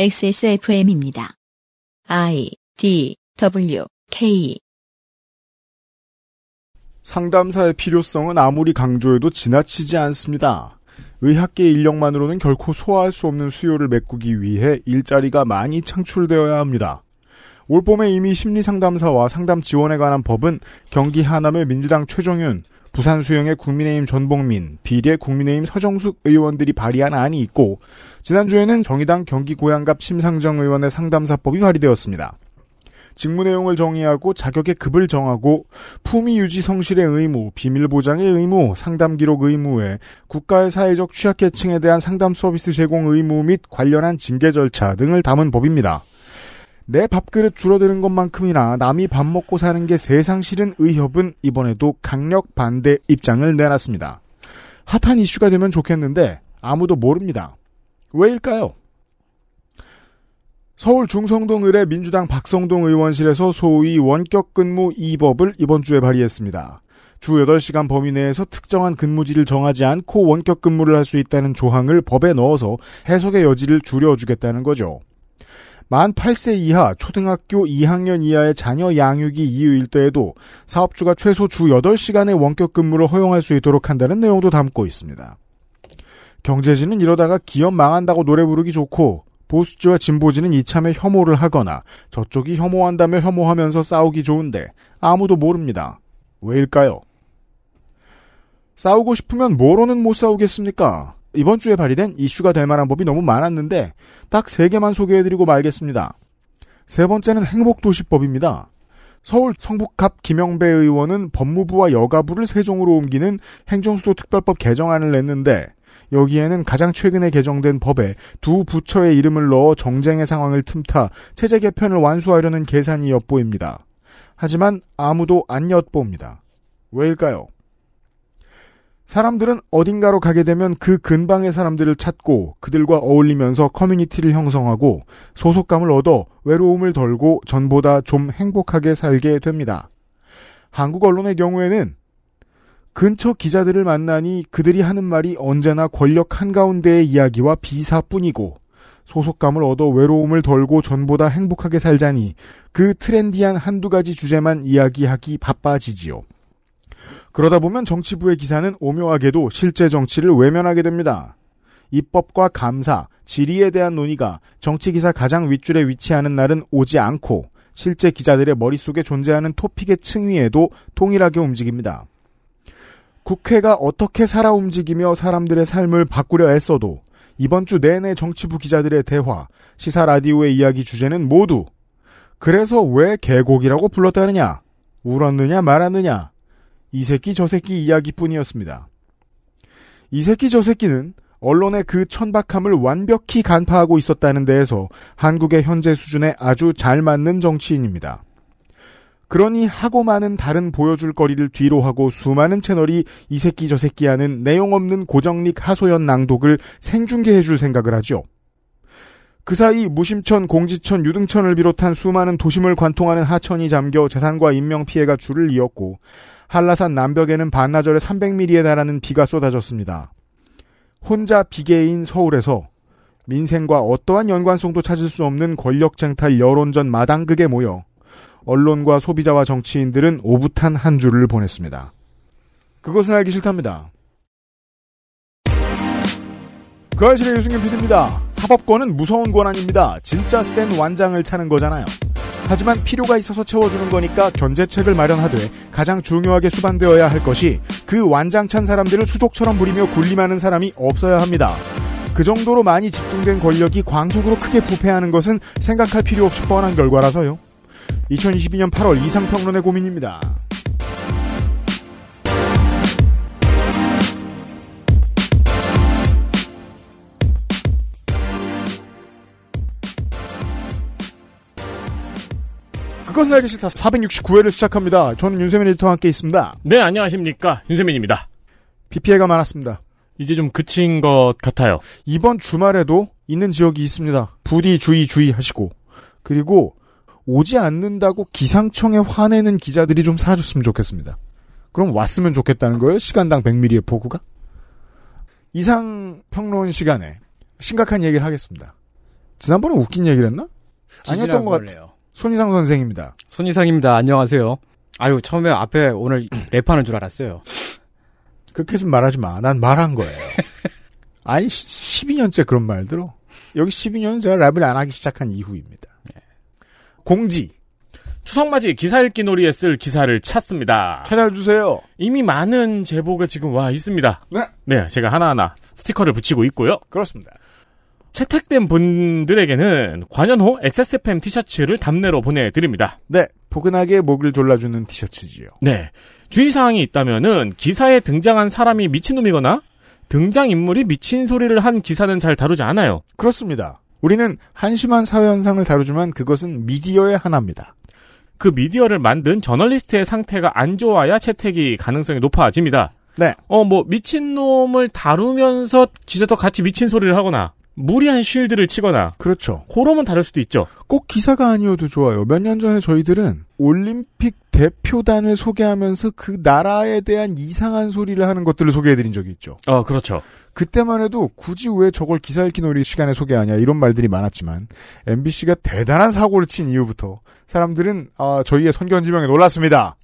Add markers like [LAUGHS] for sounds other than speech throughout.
XSFM입니다. I D W K 상담사의 필요성은 아무리 강조해도 지나치지 않습니다. 의학계 인력만으로는 결코 소화할 수 없는 수요를 메꾸기 위해 일자리가 많이 창출되어야 합니다. 올 봄에 이미 심리상담사와 상담 지원에 관한 법은 경기 하남의 민주당 최종윤, 부산 수영의 국민의힘 전봉민, 비례 국민의힘 서정숙 의원들이 발의한 안이 있고 지난주에는 정의당 경기 고양갑 심상정 의원의 상담사법이 발의되었습니다. 직무 내용을 정의하고 자격의 급을 정하고 품위 유지 성실의 의무, 비밀 보장의 의무, 상담 기록 의무에 국가의 사회적 취약계층에 대한 상담 서비스 제공 의무 및 관련한 징계 절차 등을 담은 법입니다. 내 밥그릇 줄어드는 것만큼이나 남이 밥 먹고 사는 게 세상 싫은 의협은 이번에도 강력 반대 입장을 내놨습니다. 핫한 이슈가 되면 좋겠는데 아무도 모릅니다. 왜일까요? 서울 중성동 의뢰 민주당 박성동 의원실에서 소위 원격 근무 2법을 이번 주에 발의했습니다. 주 8시간 범위 내에서 특정한 근무지를 정하지 않고 원격 근무를 할 수 있다는 조항을 법에 넣어서 해석의 여지를 줄여주겠다는 거죠. 만 8세 이하 초등학교 2학년 이하의 자녀 양육이 이유일 때에도 사업주가 최소 주 8시간의 원격 근무를 허용할 수 있도록 한다는 내용도 담고 있습니다. 경제지는 이러다가 기업 망한다고 노래 부르기 좋고 보수지와 진보지는 이참에 혐오를 하거나 저쪽이 혐오한다며 혐오하면서 싸우기 좋은데 아무도 모릅니다. 왜일까요? 싸우고 싶으면 뭐로는 못 싸우겠습니까? 이번 주에 발의된 이슈가 될 만한 법이 너무 많았는데 딱 세 개만 소개해드리고 말겠습니다. 세 번째는 행복도시법입니다. 서울 성북갑 김영배 의원은 법무부와 여가부를 세종으로 옮기는 행정수도 특별법 개정안을 냈는데 여기에는 가장 최근에 개정된 법에 두 부처의 이름을 넣어 정쟁의 상황을 틈타 체제 개편을 완수하려는 계산이 엿보입니다. 하지만 아무도 안 엿봅니다. 왜일까요? 사람들은 어딘가로 가게 되면 그 근방의 사람들을 찾고 그들과 어울리면서 커뮤니티를 형성하고 소속감을 얻어 외로움을 덜고 전보다 좀 행복하게 살게 됩니다. 한국 언론의 경우에는 근처 기자들을 만나니 그들이 하는 말이 언제나 권력 한가운데의 이야기와 비사뿐이고 소속감을 얻어 외로움을 덜고 전보다 행복하게 살자니 그 트렌디한 한두 가지 주제만 이야기하기 바빠지지요. 그러다 보면 정치부의 기사는 오묘하게도 실제 정치를 외면하게 됩니다. 입법과 감사, 질의에 대한 논의가 정치기사 가장 윗줄에 위치하는 날은 오지 않고 실제 기자들의 머릿속에 존재하는 토픽의 층위에도 동일하게 움직입니다. 국회가 어떻게 살아 움직이며 사람들의 삶을 바꾸려 애써도 이번 주 내내 정치부 기자들의 대화, 시사 라디오의 이야기 주제는 모두 그래서 왜 개곡이라고 불렀다느냐, 울었느냐 말았느냐, 이 새끼 저 새끼 이야기뿐이었습니다. 이 새끼 저 새끼는 언론의 그 천박함을 완벽히 간파하고 있었다는 데에서 한국의 현재 수준에 아주 잘 맞는 정치인입니다. 그러니 하고 많은 다른 보여줄 거리를 뒤로 하고 수많은 채널이 이 새끼 저 새끼 하는 내용 없는 고정릭 하소연 낭독을 생중계해 줄 생각을 하죠. 그 사이 무심천, 공지천, 유등천을 비롯한 수많은 도심을 관통하는 하천이 잠겨 재산과 인명 피해가 줄을 이었고 한라산 남벽에는 반나절에 300mm에 달하는 비가 쏟아졌습니다. 혼자 비계인 서울에서 민생과 어떠한 연관성도 찾을 수 없는 권력 쟁탈 여론전 마당극에 모여 언론과 소비자와 정치인들은 오붓한 한 주를 보냈습니다. 그것은 알기 싫답니다. 그 아실의 유승균 PD입니다. 사법권은 무서운 권한입니다. 진짜 센 완장을 차는 거잖아요. 하지만 필요가 있어서 채워주는 거니까 견제책을 마련하되 가장 중요하게 수반되어야 할 것이 그 완장찬 사람들을 수족처럼 부리며 군림하는 사람이 없어야 합니다. 그 정도로 많이 집중된 권력이 광속으로 크게 부패하는 것은 생각할 필요 없이 뻔한 결과라서요. 2022년 8월 이상평론의 고민입니다. 그것은 알기 싫다 469회를 시작합니다. 저는 윤세민 에디터와 함께 있습니다. 네, 안녕하십니까. 윤세민입니다. 비 피해가 많았습니다. 이제 좀 그친 것 같아요. 이번 주말에도 있는 지역이 있습니다. 부디 주의 주의하시고 그리고 오지 않는다고 기상청에 화내는 기자들이 좀 사라졌으면 좋겠습니다. 그럼 왔으면 좋겠다는 거예요. 시간당 100mm의 폭우가. 이상 평론 시간에 심각한 얘기를 하겠습니다. 지난번에 웃긴 얘기를 했나? 아니었던 것 같, 같아요. 손희상 선생입니다. 손이상입니다. 안녕하세요. 아유, 처음에 앞에 오늘 [CLEARS THROAT] 랩하는 줄 알았어요. 그렇게 좀 말하지 마. 난 말한 거예요. [LAUGHS] 아니, 12년째 그런 말 들어. 여기 12년은 제가 랩을 안 하기 시작한 이후입니다. 공지, 추석맞이 기사 읽기 놀이에 쓸 기사를 찾습니다. 찾아주세요. 이미 많은 제보가 지금 와 있습니다. 네. 제가 하나하나 스티커를 붙이고 있고요. 그렇습니다. 채택된 분들에게는 관연호 XSFM 티셔츠를 답내로 보내드립니다. 네, 포근하게 목을 졸라주는 티셔츠지요. 네. 주의사항이 있다면은 기사에 등장한 사람이 미친놈이거나 등장인물이 미친 소리를 한 기사는 잘 다루지 않아요. 그렇습니다. 우리는 한심한 사회 현상을 다루지만 그것은 미디어의 하나입니다. 그 미디어를 만든 저널리스트의 상태가 안 좋아야 채택이 가능성이 높아집니다. 네. 어, 뭐, 미친놈을 다루면서 기자도 같이 미친 소리를 하거나, 무리한 쉴드를 치거나, 그렇죠. 그러면 다를 수도 있죠. 꼭 기사가 아니어도 좋아요. 몇 년 전에 저희들은 올림픽 대표단을 소개하면서 그 나라에 대한 이상한 소리를 하는 것들을 소개해드린 적이 있죠. 어, 그렇죠. 그때만 해도 굳이 왜 저걸 기사 읽기 놀이 시간에 소개하냐 이런 말들이 많았지만 MBC가 대단한 사고를 친 이후부터 사람들은 아, 저희의 선견지명에 놀랐습니다.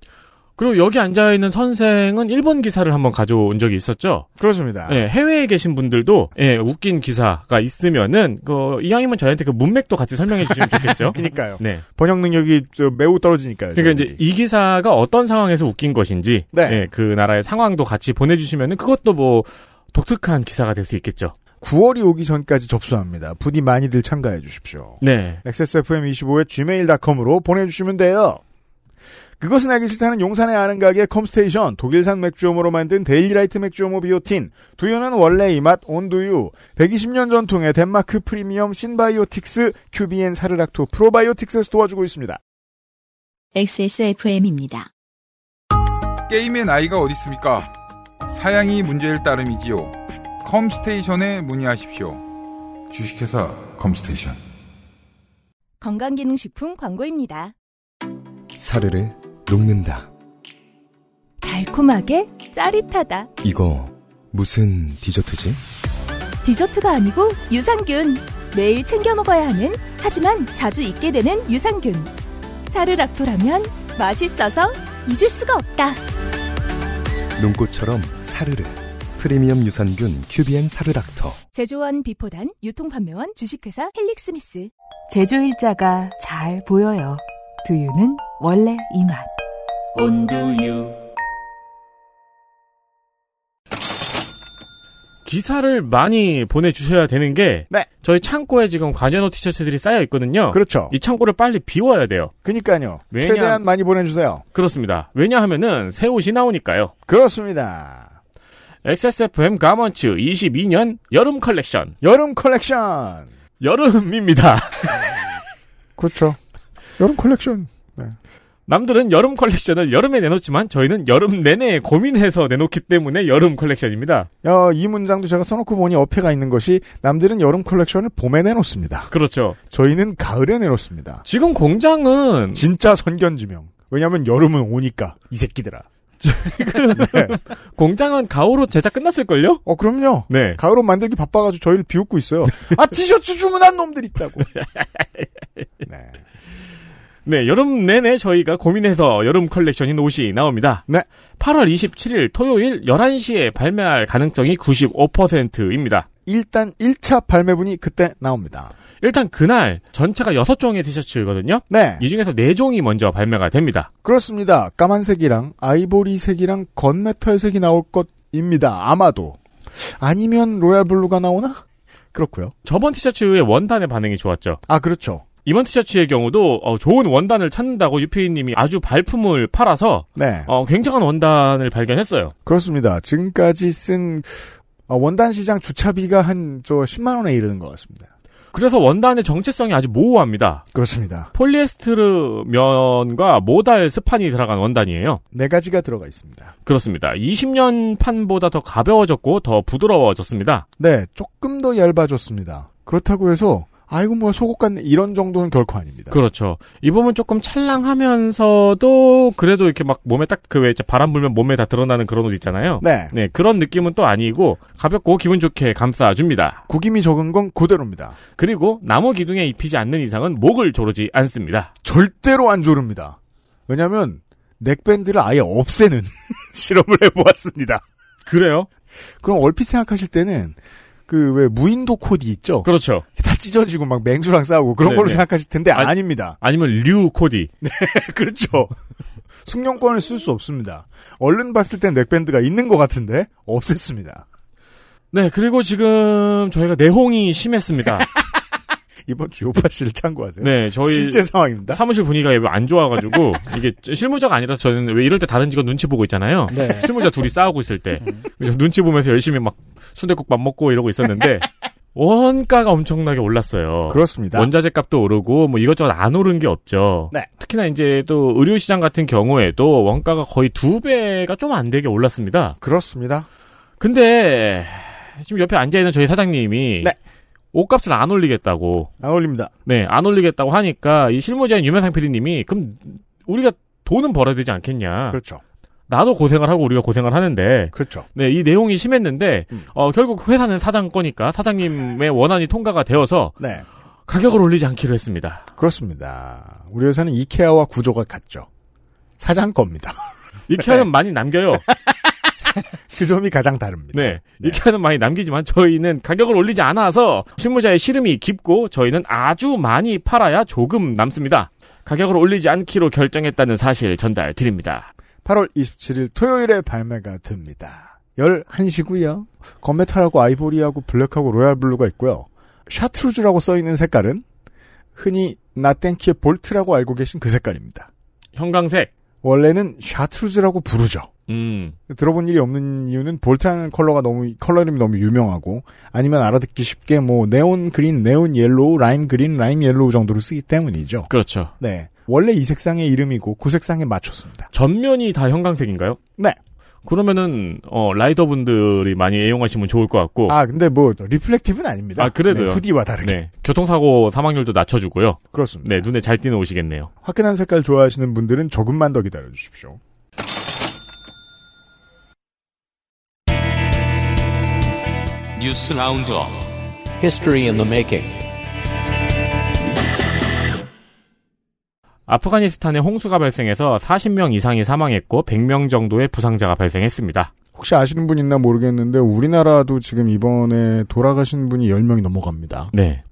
그리고 여기 앉아있는 선생은 일본 기사를 한번 가져온 적이 있었죠. 그렇습니다. 예, 해외에 계신 분들도, 예, 웃긴 기사가 있으면은, 그, 이왕이면 저희한테 그 문맥도 같이 설명해 주시면 좋겠죠. [LAUGHS] 그러니까요. 네. 번역 능력이 저 매우 떨어지니까요. 그러니까 이제 저희들이. 이 기사가 어떤 상황에서 웃긴 것인지, 네. 예, 그 나라의 상황도 같이 보내주시면은 그것도 뭐, 독특한 기사가 될 수 있겠죠. 9월이 오기 전까지 접수합니다. 부디 많이들 참가해 주십시오. 네. XSFM25의 gmail.com으로 보내주시면 돼요. 그것은 알기 싫다는 용산의 아는 가게 컴스테이션, 독일산 맥주효모로 만든 데일리라이트 맥주효모 비오틴, 두유는 원래 이 맛 온두유, 120년 전통의 덴마크 프리미엄 신바이오틱스, 큐비엔 사르락토 프로바이오틱스에서 도와주고 있습니다. XSFM입니다. 게임의 나이가 어디 있습니까? 사양이 문제일 따름이지요. 컴스테이션에 문의하십시오. 주식회사 컴스테이션. 건강기능식품 광고입니다. 사르르 녹는다. 달콤하게 짜릿하다. 이거 무슨 디저트지? 디저트가 아니고 유산균. 매일 챙겨 먹어야 하는 하지만 자주 잊게 되는 유산균. 사르락토라면 맛있어서 잊을 수가 없다. 눈꽃처럼 사르르. 프리미엄 유산균 큐비엔 사르락터. 제조원 비포단 유통판매원 주식회사 헬릭스미스. 제조일자가 잘 보여요. 두유는 원래 이 맛. 온두유. 기사를 많이 보내주셔야 되는 게, 네. 저희 창고에 지금 관현호 티셔츠들이 쌓여 있거든요. 그렇죠. 이 창고를 빨리 비워야 돼요. 그니까요. 왜냐- 최대한 많이 보내주세요. 그렇습니다. 왜냐하면은 새 옷이 나오니까요. 그렇습니다. XSFM Garments 22년 여름 컬렉션. 여름 컬렉션. 여름입니다. [LAUGHS] 그렇죠. 여름 컬렉션. 남들은 여름 컬렉션을 여름에 내놓지만 저희는 여름 내내 고민해서 내놓기 때문에 여름 컬렉션입니다. 어, 이 문장도 제가 써놓고 보니 어폐가 있는 것이 남들은 여름 컬렉션을 봄에 내놓습니다. 그렇죠. 저희는 가을에 내놓습니다. 지금 공장은 진짜 선견지명. 왜냐하면 여름은 오니까 이 새끼들아. [LAUGHS] 네. 공장은 가을옷 제작 끝났을걸요? 어 그럼요. 네. 가을옷 만들기 바빠가지고 저희를 비웃고 있어요. 아 티셔츠 주문한 놈들 있다고. [LAUGHS] 네. 네, 여름 내내 저희가 고민해서 여름 컬렉션인 옷이 나옵니다. 네. 8월 27일 토요일 11시에 발매할 가능성이 95%입니다. 일단 1차 발매분이 그때 나옵니다. 일단 그날 전체가 6종의 티셔츠거든요. 네. 이 중에서 4종이 먼저 발매가 됩니다. 그렇습니다. 까만색이랑 아이보리색이랑 건메탈색이 나올 것입니다. 아마도. 아니면 royal blue가 나오나? 그렇고요. 저번 티셔츠의 원단의 반응이 좋았죠. 아 그렇죠. 이번 티셔츠의 경우도 어, 좋은 원단을 찾는다고 유피님이 아주 발품을 팔아서 네. 어, 굉장한 원단을 발견했어요. 그렇습니다. 지금까지 쓴 어, 원단 시장 주차비가 한 저 10만 원에 이르는 것 같습니다. 그래서 원단의 정체성이 아주 모호합니다. 그렇습니다. 폴리에스테르 면과 모달 스판이 들어간 원단이에요. 네 가지가 들어가 있습니다. 그렇습니다. 20년 판보다 더 가벼워졌고 더 부드러워졌습니다. 네, 조금 더 얇아졌습니다. 그렇다고 해서 아이고 뭐 속옷 같네 이런 정도는 결코 아닙니다. 그렇죠. 이 부분 조금 찰랑하면서도 그래도 이렇게 막 몸에 딱 그 왜 바람 불면 몸에 다 드러나는 그런 옷 있잖아요. 네. 네, 그런 느낌은 또 아니고 가볍고 기분 좋게 감싸줍니다. 구김이 적은 건 그대로입니다. 그리고 나무 기둥에 입히지 않는 이상은 목을 조르지 않습니다. 절대로 안 조릅니다. 왜냐하면 넥밴드를 아예 없애는 [LAUGHS] 실험을 해보았습니다. 그래요? 그럼 얼핏 생각하실 때는 그 왜 무인도 코디 있죠? 그렇죠. 다 찢어지고 막 맹수랑 싸우고 그런 네네. 걸로 생각하실 텐데 아니- 아닙니다. 아니면 류 코디. [LAUGHS] 그렇죠. 숙련권을 쓸 수 없습니다. 얼른 봤을 땐 넥밴드가 있는 것 같은데 없앴습니다. 네, 그리고 지금 저희가 내홍이 심했습니다. [LAUGHS] 이번 주 요파 씨를 참고하세요. 네, 저희 실제 상황입니다. 사무실 분위기가 왜안 좋아가지고 [LAUGHS] 이게 실무자가 아니라 저는 왜 이럴 때 다른 직원 눈치 보고 있잖아요. 네. 실무자 둘이 싸우고 있을 때 그래서 눈치 보면서 열심히 막 순대국밥 먹고 이러고 있었는데 [LAUGHS] 원가가 엄청나게 올랐어요. 그렇습니다. 원자재 값도 오르고 뭐 이것저것 안 오른 게 없죠. 네. 특히나 이제 또 의료 시장 같은 경우에도 원가가 거의 두 배가 좀 안 되게 올랐습니다. 그렇습니다. 근데 지금 옆에 앉아 있는 저희 사장님이 네. 옷값을 안 올리겠다고 안 올립니다. 네, 안 올리겠다고 하니까 이 실무자인 유명상 PD님이 그럼 우리가 돈은 벌어야 되지 않겠냐. 그렇죠. 나도 고생을 하고 우리가 고생을 하는데 그렇죠. 네, 이 내용이 심했는데 음. 어, 결국 회사는 사장 거니까 사장님의 원안이 통과가 되어서 네. 가격을 올리지 않기로 했습니다. 그렇습니다. 우리 회사는 이케아와 구조가 같죠. 사장 겁니다. 이케아는 [LAUGHS] 많이 남겨요. [LAUGHS] 그 점이 가장 다릅니다. 네. 이케아는 많이 남기지만 저희는 가격을 올리지 않아서 실무자의 시름이 깊고 저희는 아주 많이 팔아야 조금 남습니다. 가격을 올리지 않기로 결정했다는 사실 전달 드립니다. 8월 27일 토요일에 발매가 됩니다. 11시고요. gunmetal하고 아이보리하고 블랙하고 royal blue가 있고요. chartreuse라고 써있는 색깔은 흔히 나땡키의 volt라고 알고 계신 그 색깔입니다. 형광색. 원래는 chartreuse라고 부르죠. 음. 들어본 일이 없는 이유는 volt라는 컬러가 너무 컬러 이름이 너무 유명하고 아니면 알아듣기 쉽게 뭐 neon green, neon yellow, lime green, lime yellow 정도로 쓰기 때문이죠. 그렇죠. 네. 원래 이 색상의 이름이고 그 색상에 맞췄습니다. 전면이 다 형광색인가요? 네. 그러면은 어 라이더 분들이 많이 애용하시면 좋을 것 같고. 아, 근데 뭐 reflective는 아닙니다. 아, 그래도요? 네, hoodie와 다르게. 네. 교통사고 사망률도 낮춰주고요. 그렇습니다. 네, 눈에 잘 띄는 옷이겠네요. 화끈한 색깔 좋아하시는 분들은 조금만 더 기다려 주십시오. 뉴스 roundup History in the making. 아프가니스탄에 홍수가 발생해서 40명 이상이 사망했고 100명 정도의 부상자가 발생했습니다. 혹시 아시는 분 있나 모르겠는데 우리나라도 지금 이번에 돌아가신 분이 10명이 넘어갑니다. 네.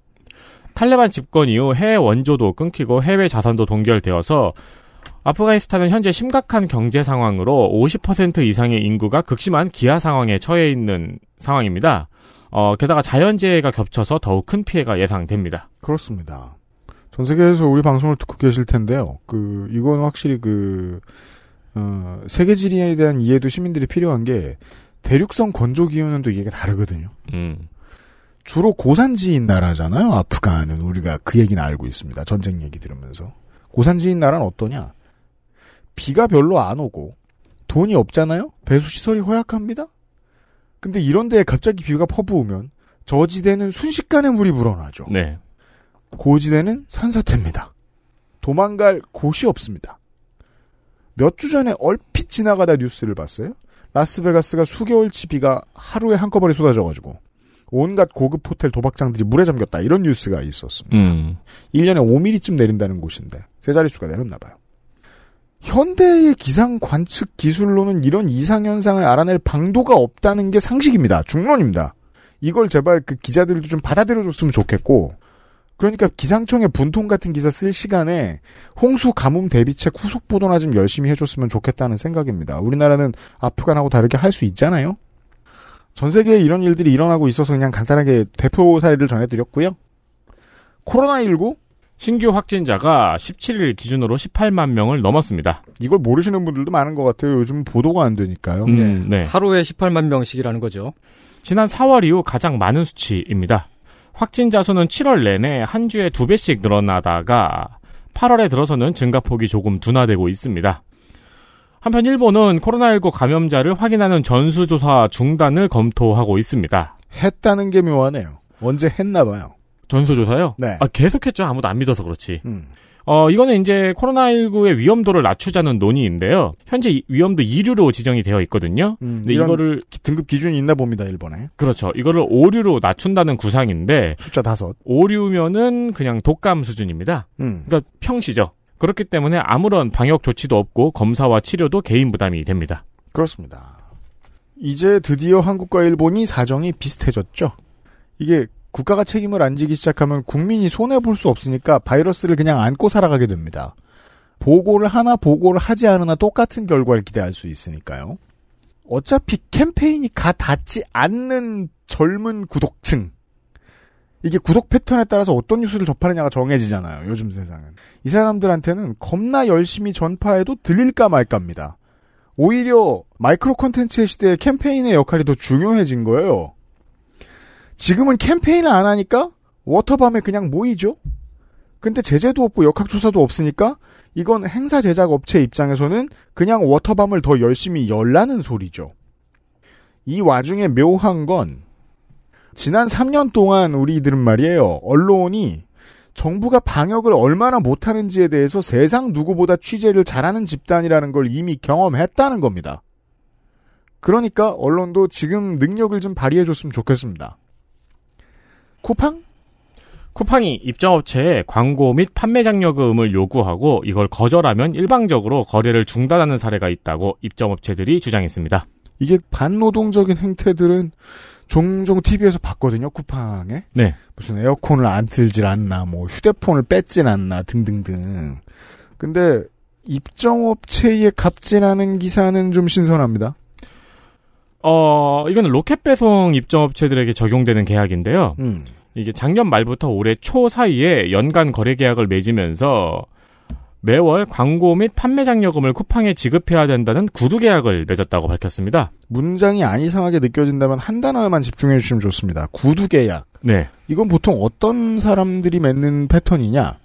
탈레반 집권 이후 해외 원조도 끊기고 해외 자산도 동결되어서 아프가니스탄은 현재 심각한 경제 상황으로 50% 이상의 인구가 극심한 기아 상황에 처해 있는 상황입니다. 어, 게다가 자연재해가 겹쳐서 더욱 큰 피해가 예상됩니다. 그렇습니다. 전 세계에서 우리 방송을 듣고 계실 텐데요. 그 이건 확실히 그 어, 세계 지리에 대한 이해도 시민들이 필요한 게 대륙성 건조 기후는 또 이해가 다르거든요. 음. 주로 고산지인 나라잖아요. 아프간은 우리가 그 얘기는 알고 있습니다. 전쟁 얘기 들으면서 고산지인 나라는 어떠냐? 비가 별로 안 오고 돈이 없잖아요. 배수 시설이 허약합니다. 근데 이런 데에 갑자기 비가 퍼부으면 저지대는 순식간에 물이 불어나죠. 네. 고지대는 산사태입니다. 도망갈 곳이 없습니다. 몇 주 전에 얼핏 지나가다 뉴스를 봤어요. 라스베가스가 수개월치 비가 하루에 한꺼번에 쏟아져가지고 온갖 고급 호텔 도박장들이 물에 잠겼다 이런 뉴스가 있었습니다. 음. 1년에 5mm쯤 내린다는 곳인데 세 자릿수가 내렸나 봐요. 현대의 기상 관측 기술로는 이런 이상 현상을 알아낼 방도가 없다는 게 상식입니다. 중론입니다. 이걸 제발 그 기자들도 좀 받아들여줬으면 좋겠고 그러니까 기상청의 분통 같은 기사 쓸 시간에 홍수 가뭄 대비책 후속 보도나 좀 열심히 해줬으면 좋겠다는 생각입니다. 우리나라는 아프간하고 다르게 할 수 있잖아요. 전 세계에 이런 일들이 일어나고 있어서 그냥 간단하게 대표 사례를 전해드렸고요. 코로나19 신규 확진자가 17일 기준으로 18만 명을 넘었습니다. 이걸 모르시는 분들도 많은 것 같아요. 요즘 보도가 안 되니까요. 음, 네. 하루에 18만 명씩이라는 거죠. 지난 4월 이후 가장 많은 수치입니다. 확진자 수는 7월 내내 한 주에 두 배씩 늘어나다가 8월에 들어서는 증가폭이 조금 둔화되고 있습니다. 한편 일본은 코로나19 감염자를 확인하는 전수조사 중단을 검토하고 있습니다. 했다는 게 묘하네요. 언제 했나 봐요. 전수조사요? 네. 아, 계속했죠. 아무도 안 믿어서 그렇지. 음. 어, 이거는 이제 코로나19의 위험도를 낮추자는 논의인데요. 현재 이- 위험도 2류로 지정이 되어 있거든요. 음, 근데 이거를 기- 등급 기준이 있나 봅니다, 일본에. 그렇죠. 이거를 5류로 낮춘다는 구상인데 숫자 다섯. 5류면은 그냥 독감 수준입니다. 음. 그러니까 평시죠. 그렇기 때문에 아무런 방역 조치도 없고 검사와 치료도 개인 부담이 됩니다. 그렇습니다. 이제 드디어 한국과 일본이 사정이 비슷해졌죠. 이게 국가가 책임을 안 지기 시작하면 국민이 손해 볼 수 없으니까 바이러스를 그냥 안고 살아가게 됩니다. 보고를 하나 보고를 하지 않으나 똑같은 결과를 기대할 수 있으니까요. 어차피 캠페인이 가 닿지 않는 젊은 구독층. 이게 구독 패턴에 따라서 어떤 뉴스를 접하느냐가 정해지잖아요. 요즘 세상은. 이 사람들한테는 겁나 열심히 전파해도 들릴까 말까입니다. 오히려 마이크로 콘텐츠의 시대에 캠페인의 역할이 더 중요해진 거예요. 지금은 캠페인을 안 하니까 워터밤에 그냥 모이죠. 근데 제재도 없고 역학조사도 없으니까 이건 행사 제작 업체 입장에서는 그냥 워터밤을 더 열심히 열라는 소리죠. 이 와중에 묘한 건 지난 3년 동안 우리들은 말이에요. 언론이 정부가 방역을 얼마나 못하는지에 대해서 세상 누구보다 취재를 잘하는 집단이라는 걸 이미 경험했다는 겁니다. 그러니까 언론도 지금 능력을 좀 발휘해줬으면 좋겠습니다. 쿠팡? 쿠팡이 입점업체에 광고 및 판매 장려금을 요구하고 이걸 거절하면 일방적으로 거래를 중단하는 사례가 있다고 입점업체들이 주장했습니다. 이게 반노동적인 행태들은 종종 TV에서 봤거든요, 쿠팡에. 네. 무슨 에어컨을 안 틀질 않나, 뭐 휴대폰을 뺏질 않나, 등등등. 근데 입점업체에 갑질하는 기사는 좀 신선합니다. 어, 이거는 로켓 배송 입점 업체들에게 적용되는 계약인데요. 음. 이게 작년 말부터 올해 초 사이에 연간 거래 계약을 맺으면서 매월 광고 및 판매 장려금을 쿠팡에 지급해야 된다는 구두 계약을 맺었다고 밝혔습니다. 문장이 안 이상하게 느껴진다면 한 단어에만 집중해 주시면 좋습니다. 구두 계약. 네. 이건 보통 어떤 사람들이 맺는 패턴이냐?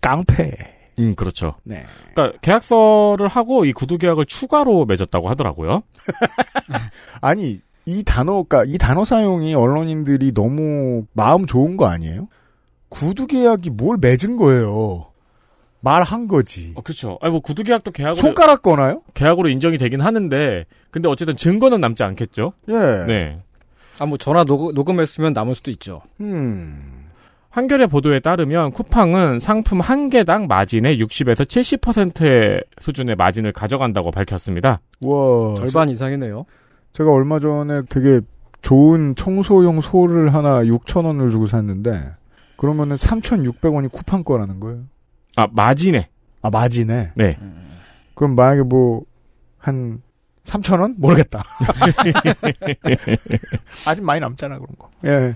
깡패. 음, 그렇죠. 네. 그러니까 계약서를 하고 이 구두 계약을 추가로 맺었다고 하더라고요. [LAUGHS] 아니, 이 단어가, 이 단어 사용이 언론인들이 너무 마음 좋은 거 아니에요? 구두 계약이 뭘 맺은 거예요. 말한 거지. 어, 그렇죠. 아니 뭐 구두 계약도 계약으로 손가락 거나요? 계약으로 인정이 되긴 하는데 근데 어쨌든 증거는 남지 않겠죠. 예. 네. 아, 뭐 전화 녹, 녹음했으면 남을 수도 있죠. 음. 한겨레 보도에 따르면 쿠팡은 상품 한 개당 마진의 60에서 70%의 수준의 마진을 가져간다고 밝혔습니다. 와. 절반 이상이네요. 제가 얼마 전에 되게 좋은 청소용 소를 하나 6,000원을 주고 샀는데, 그러면은 3,600원이 쿠팡 거라는 거예요. 아 마진에. 아, 마진에? 네. 그럼 만약에 뭐, 한, 3,000원? 모르겠다. [LAUGHS] 아직 많이 남잖아, 그런 거. 예.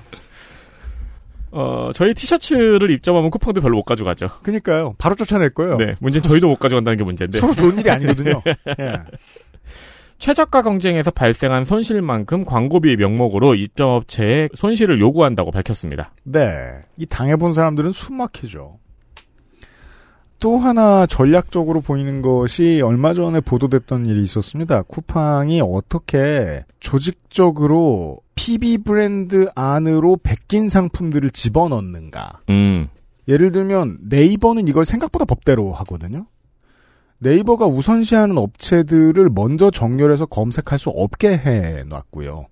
어 저희 티셔츠를 입점하면 쿠팡도 별로 못 가져가죠. 그니까요. 바로 쫓아낼 거예요. 네. 문제는 저희도 못 가져간다는 게 문제인데. 서로 좋은 일이 아니거든요. [LAUGHS] 예. 최저가 경쟁에서 발생한 손실만큼 광고비 명목으로 입점업체에 손실을 요구한다고 밝혔습니다. 네. 이 당해본 사람들은 숨 막히죠. 또 하나 전략적으로 보이는 것이 얼마 전에 보도됐던 일이 있었습니다. 쿠팡이 어떻게 조직적으로 PB 브랜드 안으로 베낀 상품들을 집어넣는가. 음. 예를 들면 네이버는 이걸 생각보다 법대로 하거든요. 네이버가 우선시하는 업체들을 먼저 정렬해서 검색할 수 없게 해놨고요.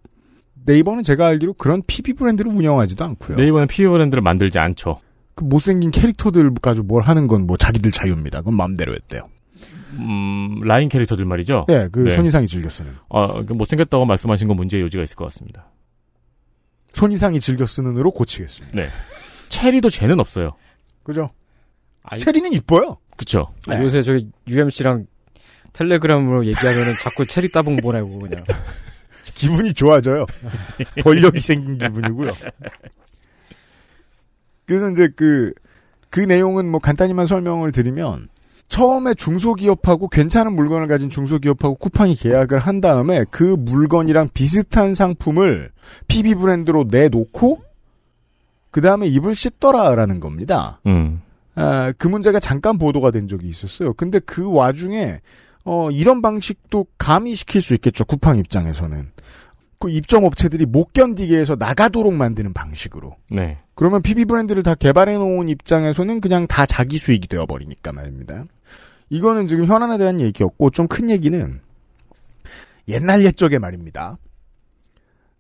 네이버는 제가 알기로 그런 PB 브랜드를 운영하지도 않고요. 네이버는 PB 브랜드를 만들지 않죠. 그 못생긴 캐릭터들 가지고 뭘 하는 건 뭐 자기들 자유입니다. 그건 마음대로 했대요. 음, 라인 캐릭터들 말이죠. 예, 그 네. 손이상이 즐겨 쓰는. 어, 그 못생겼다고 말씀하신 건 문제의 요지가 있을 것 같습니다. 손이상이 즐겨 쓰는으로 고치겠습니다. 네. 체리도 죄는 없어요. 그죠? 아이- 체리는 이뻐요. 그쵸. 아, 요새 저기 UMC랑 텔레그램으로 얘기하면은 자꾸 체리 따봉 보내고 그냥. [LAUGHS] 기분이 좋아져요. [LAUGHS] 권력이 생긴 기분이고요. 그래서 이제 그, 그 내용은 뭐 간단히만 설명을 드리면, 처음에 중소기업하고 괜찮은 물건을 가진 중소기업하고 쿠팡이 계약을 한 다음에 그 물건이랑 비슷한 상품을 PB 브랜드로 내놓고, 그 다음에 입을 씻더라라는 겁니다. 음. 아, 그 문제가 잠깐 보도가 된 적이 있었어요. 근데 그 와중에 어, 이런 방식도 가미시킬 수 있겠죠. 쿠팡 입장에서는. 그 입점 업체들이 못 견디게 해서 나가도록 만드는 방식으로. 네. 그러면 PB 브랜드를 다 개발해 놓은 입장에서는 그냥 다 자기 수익이 되어 버리니까 말입니다. 이거는 지금 현안에 대한 얘기였고 좀 큰 얘기는 옛날 옛적의 말입니다.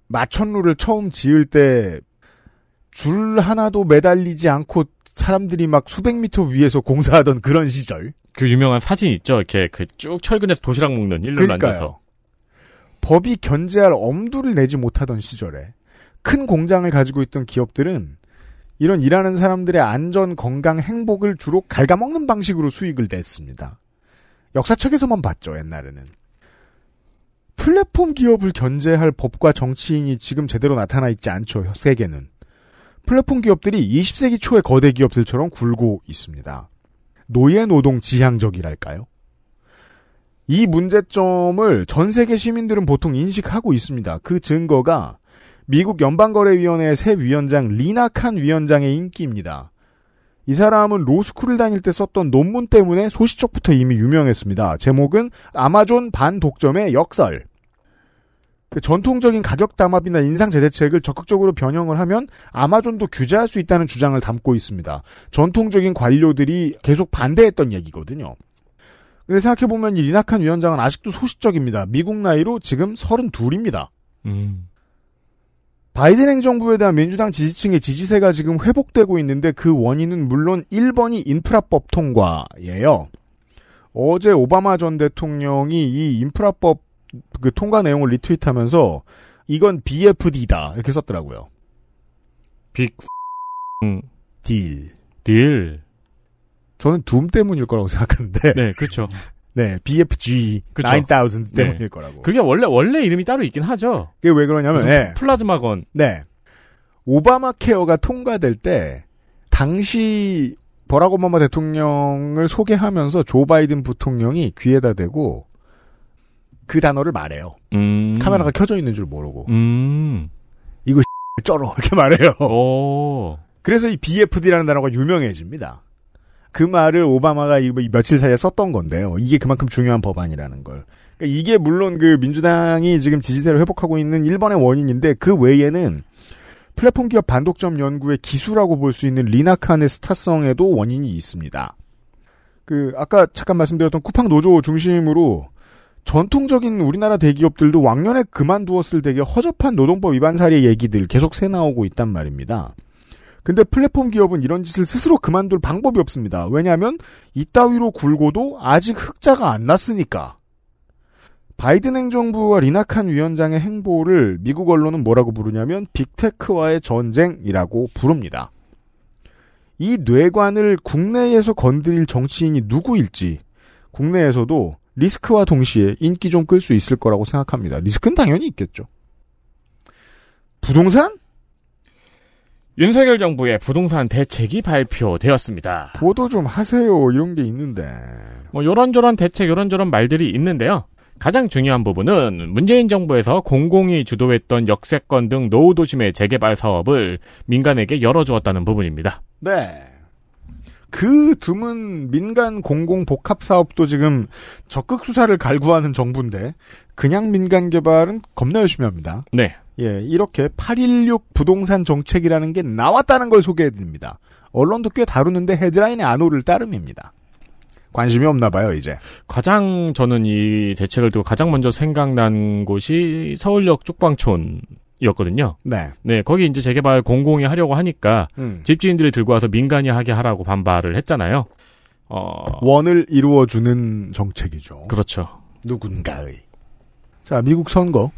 마천루를 처음 지을 때 줄 하나도 매달리지 않고 사람들이 막 수백 미터 위에서 공사하던 그런 시절. 그 유명한 사진 있죠. 이렇게 그 쭉 철근에서 도시락 먹는 일렬로 그러니까요. 앉아서. 법이 견제할 엄두를 내지 못하던 시절에 큰 공장을 가지고 있던 기업들은 이런 일하는 사람들의 안전, 건강, 행복을 주로 갉아먹는 방식으로 수익을 냈습니다. 역사책에서만 봤죠, 옛날에는. 플랫폼 기업을 견제할 법과 정치인이 지금 제대로 나타나 있지 않죠, 세계는. 플랫폼 기업들이 20세기 초의 거대 기업들처럼 굴고 있습니다. 노예 노동 지향적이랄까요? 이 문제점을 전 세계 시민들은 보통 인식하고 있습니다. 그 증거가 미국 연방거래위원회의 새 위원장 리나 칸 위원장의 인기입니다. 이 사람은 로스쿨을 다닐 때 썼던 논문 때문에 소시적부터 이미 유명했습니다. 제목은 아마존 반독점의 역설. 그 전통적인 가격 담합이나 인상 제재책을 적극적으로 변형을 하면 아마존도 규제할 수 있다는 주장을 담고 있습니다. 전통적인 관료들이 계속 반대했던 얘기거든요. 근데 생각해보면 이 리나칸 위원장은 아직도 소시적입니다. 미국 나이로 지금 32입니다. 음. 바이든 행정부에 대한 민주당 지지층의 지지세가 지금 회복되고 있는데 그 원인은 물론 1번이 인프라법 통과예요. 어제 오바마 전 대통령이 이 인프라법 그 통과 내용을 리트윗하면서 이건 BFD다 이렇게 썼더라고요. 빅 음, 딜. 딜. 저는 둠 때문일 거라고 [LAUGHS] 생각하는데. 네, 그렇죠. 네, BFG 그쵸. 9000 때문일 네. 거라고. 그게 원래 원래 이름이 따로 있긴 하죠. 그게 왜 그러냐면 네. 플라즈마건. 네. 오바마 케어가 통과될 때 당시 버락 오바마 대통령을 소개하면서 조 바이든 부통령이 귀에다 대고 그 단어를 말해요. 음. 카메라가 켜져 있는 줄 모르고 음. 이거 [LAUGHS] 쩔어 이렇게 말해요. 오. 그래서 이 BFD라는 단어가 유명해집니다. 그 말을 오바마가 이 며칠 사이에 썼던 건데요. 이게 그만큼 중요한 법안이라는 걸. 그러니까 이게 물론 그 민주당이 지금 지지세를 회복하고 있는 1번의 원인인데 그 외에는 플랫폼 기업 반독점 연구의 기수라고 볼 수 있는 리나칸의 스타성에도 원인이 있습니다. 그 아까 잠깐 말씀드렸던 쿠팡 노조 중심으로 전통적인 우리나라 대기업들도 왕년에 그만두었을 되게 허접한 노동법 위반 사례 얘기들 계속 새 나오고 있단 말입니다. 근데 플랫폼 기업은 이런 짓을 스스로 그만둘 방법이 없습니다. 왜냐하면 이따위로 굴고도 아직 흑자가 안 났으니까. 바이든 행정부와 리나칸 위원장의 행보를 미국 언론은 뭐라고 부르냐면 빅테크와의 전쟁이라고 부릅니다. 이 뇌관을 국내에서 건드릴 정치인이 누구일지 국내에서도 리스크와 동시에 인기 좀 끌 수 있을 거라고 생각합니다. 리스크는 당연히 있겠죠. 부동산? 윤석열 정부의 부동산 대책이 발표되었습니다. 보도 좀 하세요. 이런 게 있는데. 뭐 요런저런 대책, 요런저런 말들이 있는데요. 가장 중요한 부분은 문재인 정부에서 공공이 주도했던 역세권 등 노후 도심의 재개발 사업을 민간에게 열어주었다는 부분입니다. 네. 그 드문 민간 공공 복합 사업도 지금 적극 수사를 갈구하는 정부인데 그냥 민간 개발은 겁나 열심히 합니다. 네. 예, 이렇게 816 부동산 정책이라는 게 나왔다는 걸 소개해 드립니다. 언론도 꽤 다루는데 헤드라인의 안오를 따름입니다. 관심이 없나 봐요, 이제. 가장 저는 이 대책을 두고 가장 먼저 생각난 곳이 서울역 쪽방촌 이었거든요. 네. 네, 거기 이제 재개발 공공이 하려고 하니까 음. 집주인들이 들고 와서 민간이 하게 하라고 반발을 했잖아요. 어, 원을 이루어주는 정책이죠. 그렇죠. 누군가의. 자, 미국 선거.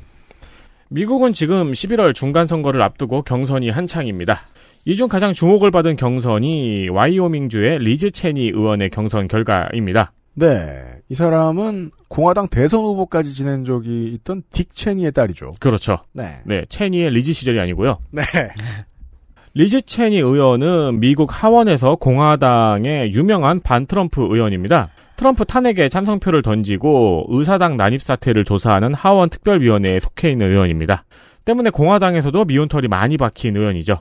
미국은 지금 11월 중간 선거를 앞두고 경선이 한창입니다. 이 중 가장 주목을 받은 경선이 와이오밍주의 리즈 체니 의원의 경선 결과입니다. 네. 이 사람은 공화당 대선 후보까지 지낸 적이 있던 딕 체니의 딸이죠. 그렇죠. 네. 네, 체니의 리즈 시절이 아니고요. 네. [LAUGHS] 리즈 체니 의원은 미국 하원에서 공화당의 유명한 반 트럼프 의원입니다. 트럼프 탄핵에 찬성표를 던지고 의사당 난입 사태를 조사하는 하원 특별위원회에 속해 있는 의원입니다. 때문에 공화당에서도 미운털이 많이 박힌 의원이죠.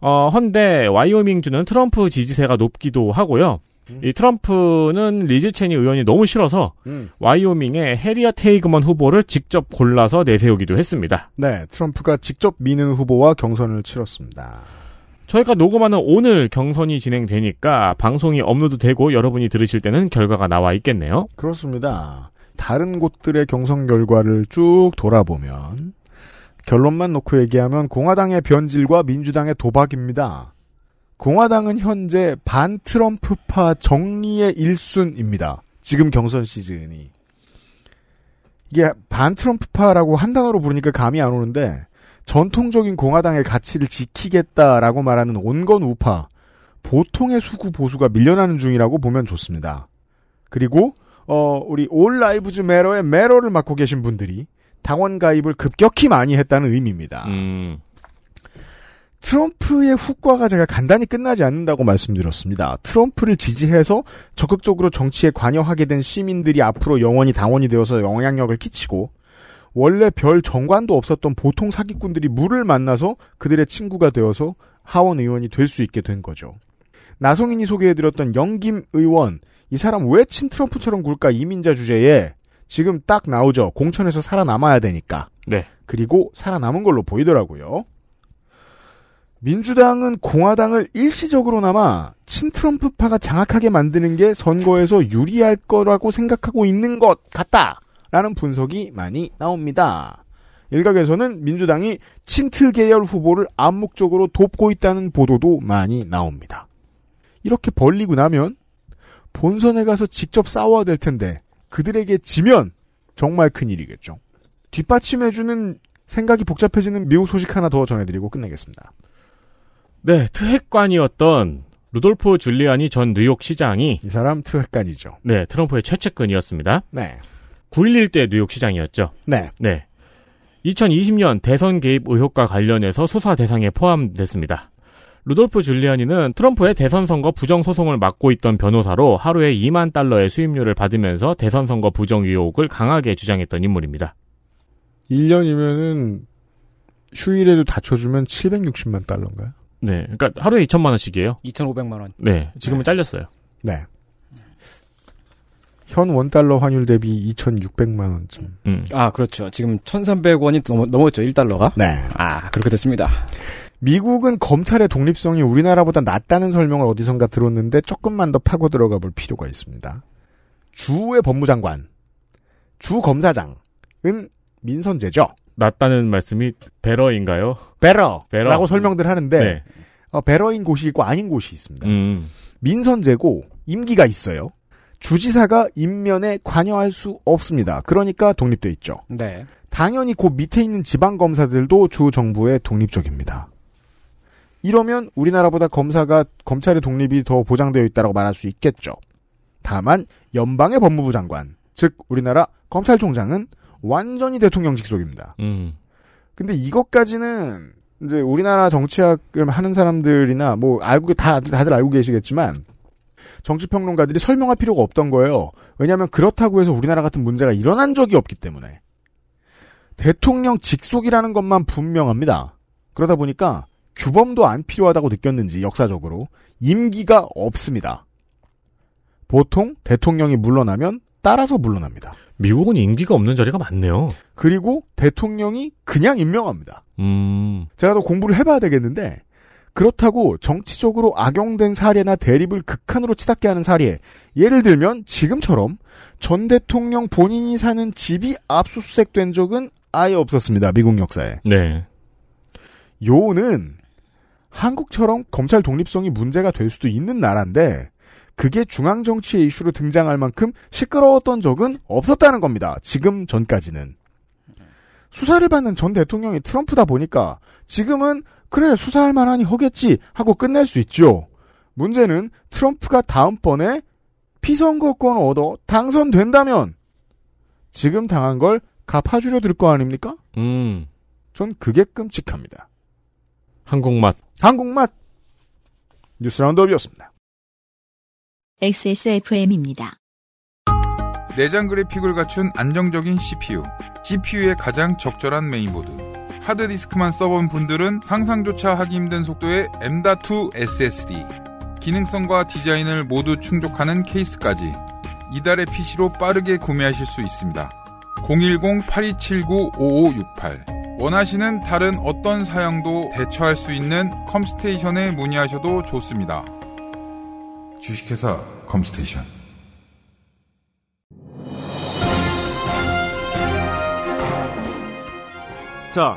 어, 헌데 와이오밍주는 트럼프 지지세가 높기도 하고요. 이 트럼프는 리즈 체니 의원이 너무 싫어서 음. 와이오밍의 해리엇 헤이그먼 후보를 직접 골라서 내세우기도 했습니다. 네, 트럼프가 직접 미는 후보와 경선을 치렀습니다. 저희가 녹음하는 오늘 경선이 진행되니까 방송이 업로드 되고 여러분이 들으실 때는 결과가 나와 있겠네요. 그렇습니다. 다른 곳들의 경선 결과를 쭉 돌아보면 결론만 놓고 얘기하면 공화당의 변질과 민주당의 도박입니다. 공화당은 현재 반 트럼프파 정리의 일순입니다. 지금 경선 시즌이. 이게 반 트럼프파라고 한 단어로 부르니까 감이 안 오는데 전통적인 공화당의 가치를 지키겠다라고 말하는 온건 우파, 보통의 수구 보수가 밀려나는 중이라고 보면 좋습니다. 그리고 어 우리 올 라이브즈 메러의 메러를 맡고 계신 분들이 당원 가입을 급격히 많이 했다는 의미입니다. 음. 트럼프의 후과가 제가 간단히 끝나지 않는다고 말씀드렸습니다. 트럼프를 지지해서 적극적으로 정치에 관여하게 된 시민들이 앞으로 영원히 당원이 되어서 영향력을 끼치고 원래 별 정관도 없었던 보통 사기꾼들이 물을 만나서 그들의 친구가 되어서 하원 의원이 될 수 있게 된 거죠. 나성인이 소개해드렸던 영김 의원, 이 사람 왜 친 트럼프처럼 굴까 이민자 주제에 지금 딱 나오죠. 공천에서 살아남아야 되니까. 네. 그리고 살아남은 걸로 보이더라고요. 민주당은 공화당을 일시적으로나마 친트럼프파가 장악하게 만드는 게 선거에서 유리할 거라고 생각하고 있는 것 같다 라는 분석이 많이 나옵니다. 일각에서는 민주당이 친트 계열 후보를 암묵적으로 돕고 있다는 보도도 많이 나옵니다. 이렇게 벌리고 나면 본선에 가서 직접 싸워야 될 텐데 그들에게 지면 정말 큰일이겠죠. 뒷받침해주는 생각이 복잡해지는 미국 소식 하나 더 전해드리고 끝내겠습니다. 네, 트핵관이었던 루돌프 줄리아니 전 뉴욕 시장이 이 사람 트핵관이죠. 네, 트럼프의 최측근이었습니다. 네. 9.11 때 뉴욕 시장이었죠. 네. 네. 2020년 대선 개입 의혹과 관련해서 수사 대상에 포함됐습니다. 루돌프 줄리아니는 트럼프의 대선 선거 부정 소송을 맡고 있던 변호사로 하루에 2만 달러의 수임료를 받으면서 대선 선거 부정 의혹을 강하게 주장했던 인물입니다. 1년이면은 휴일에도 다쳐주면 760만 달러인가요? 네, 그러니까 하루에 2천만 원씩이에요. 2,500만 원. 네, 지금은 잘렸어요. 네. 현 원달러 환율 대비 2,600만 원쯤. 음. 아, 그렇죠. 지금 1,300원이 넘, 넘었죠. 1달러가. 네. 아, 그렇게 됐습니다. 미국은 검찰의 독립성이 우리나라보다 낮다는 설명을 어디선가 들었는데 조금만 더 파고 들어가 볼 필요가 있습니다. 주의 법무장관, 주 검사장은 민선제죠. 낮다는 말씀이 better인가요? better라고 better. 설명들 하는데 네. 어, better인 곳이 있고 아닌 곳이 있습니다. 음. 민선제고 임기가 있어요. 주지사가 임면에 관여할 수 없습니다. 그러니까 독립돼 있죠. 네. 당연히 그 밑에 있는 지방 검사들도 주 정부의 독립적입니다. 이러면 우리나라보다 검사가 검찰의 독립이 더 보장되어 있다고 말할 수 있겠죠. 다만 연방의 법무부 장관, 즉 우리나라 검찰총장은 완전히 대통령 직속입니다. 음. 근데 이것까지는 이제 우리나라 정치학을 하는 사람들이나 뭐 알고 다 다들 알고 계시겠지만 정치 평론가들이 설명할 필요가 없던 거예요. 왜냐하면 그렇다고 해서 우리나라 같은 문제가 일어난 적이 없기 때문에 대통령 직속이라는 것만 분명합니다. 그러다 보니까 규범도 안 필요하다고 느꼈는지 역사적으로 임기가 없습니다. 보통 대통령이 물러나면 따라서 물러납니다. 미국은 임기가 없는 자리가 많네요. 그리고 대통령이 그냥 임명합니다. 음. 제가 더 공부를 해봐야 되겠는데 그렇다고 정치적으로 악용된 사례나 대립을 극한으로 치닫게 하는 사례 예를 들면 지금처럼 전 대통령 본인이 사는 집이 압수수색된 적은 아예 없었습니다. 미국 역사에. 네. 요는 한국처럼 검찰 독립성이 문제가 될 수도 있는 나라인데 그게 중앙 정치의 이슈로 등장할 만큼 시끄러웠던 적은 없었다는 겁니다. 지금 전까지는. 수사를 받는 전 대통령이 트럼프다 보니까 지금은 그래 수사할 만하니 하겠지 하고 끝낼 수 있죠. 문제는 트럼프가 다음번에 피선거권 얻어 당선된다면 지금 당한 걸 갚아주려 들 거 아닙니까? 음. 전 그게 끔찍합니다. 한국맛. 한국맛 뉴스 roundup이었습니다. XSFM입니다. 내장 그래픽을 갖춘 안정적인 CPU, GPU의 가장 적절한 메인보드. 하드디스크만 써본 분들은 상상조차 하기 힘든 속도의 M.2 SSD. 기능성과 디자인을 모두 충족하는 케이스까지 이달의 PC로 빠르게 구매하실 수 있습니다. 010-8279-5568 원하시는 다른 어떤 사양도 대처할 수 있는 컴스테이션에 문의하셔도 좋습니다. 주식회사 컴스테이션. 자,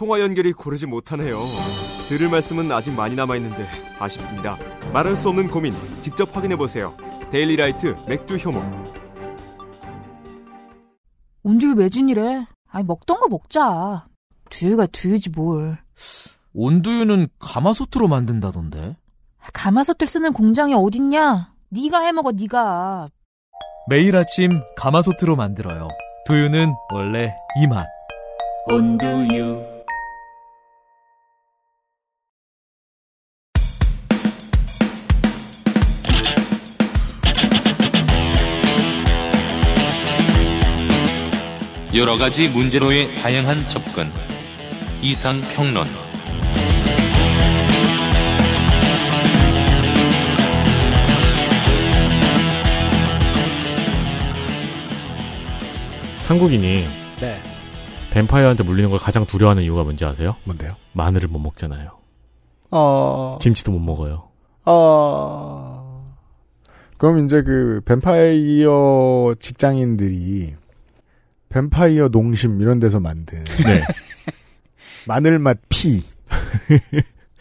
통화 연결이 고르지 못하네요. 들을 말씀은 아직 많이 남아 있는데 아쉽습니다. 말할 수 없는 고민 직접 확인해 보세요. 데일리라이트 맥주 효모. 언제 왜 매진이래? 아니 먹던 거 먹자. 두유가 두유지 뭘. 온두유는 가마솥으로 만든다던데. 가마솥을 쓰는 공장이 어딨냐? 네가 해먹어 네가. 매일 아침 가마솥으로 만들어요. 두유는 원래 이 맛. 온두유. 여러 가지 문제로의 다양한 접근. 이상 평론. 한국인이 네. 뱀파이어한테 물리는 걸 가장 두려워하는 이유가 뭔지 아세요? 뭔데요? 마늘을 못 먹잖아요. 어. 김치도 못 먹어요. 어. 그럼 이제 그 뱀파이어 직장인들이 뱀파이어 농심 이런 데서 만든 네. [LAUGHS] 마늘맛 피.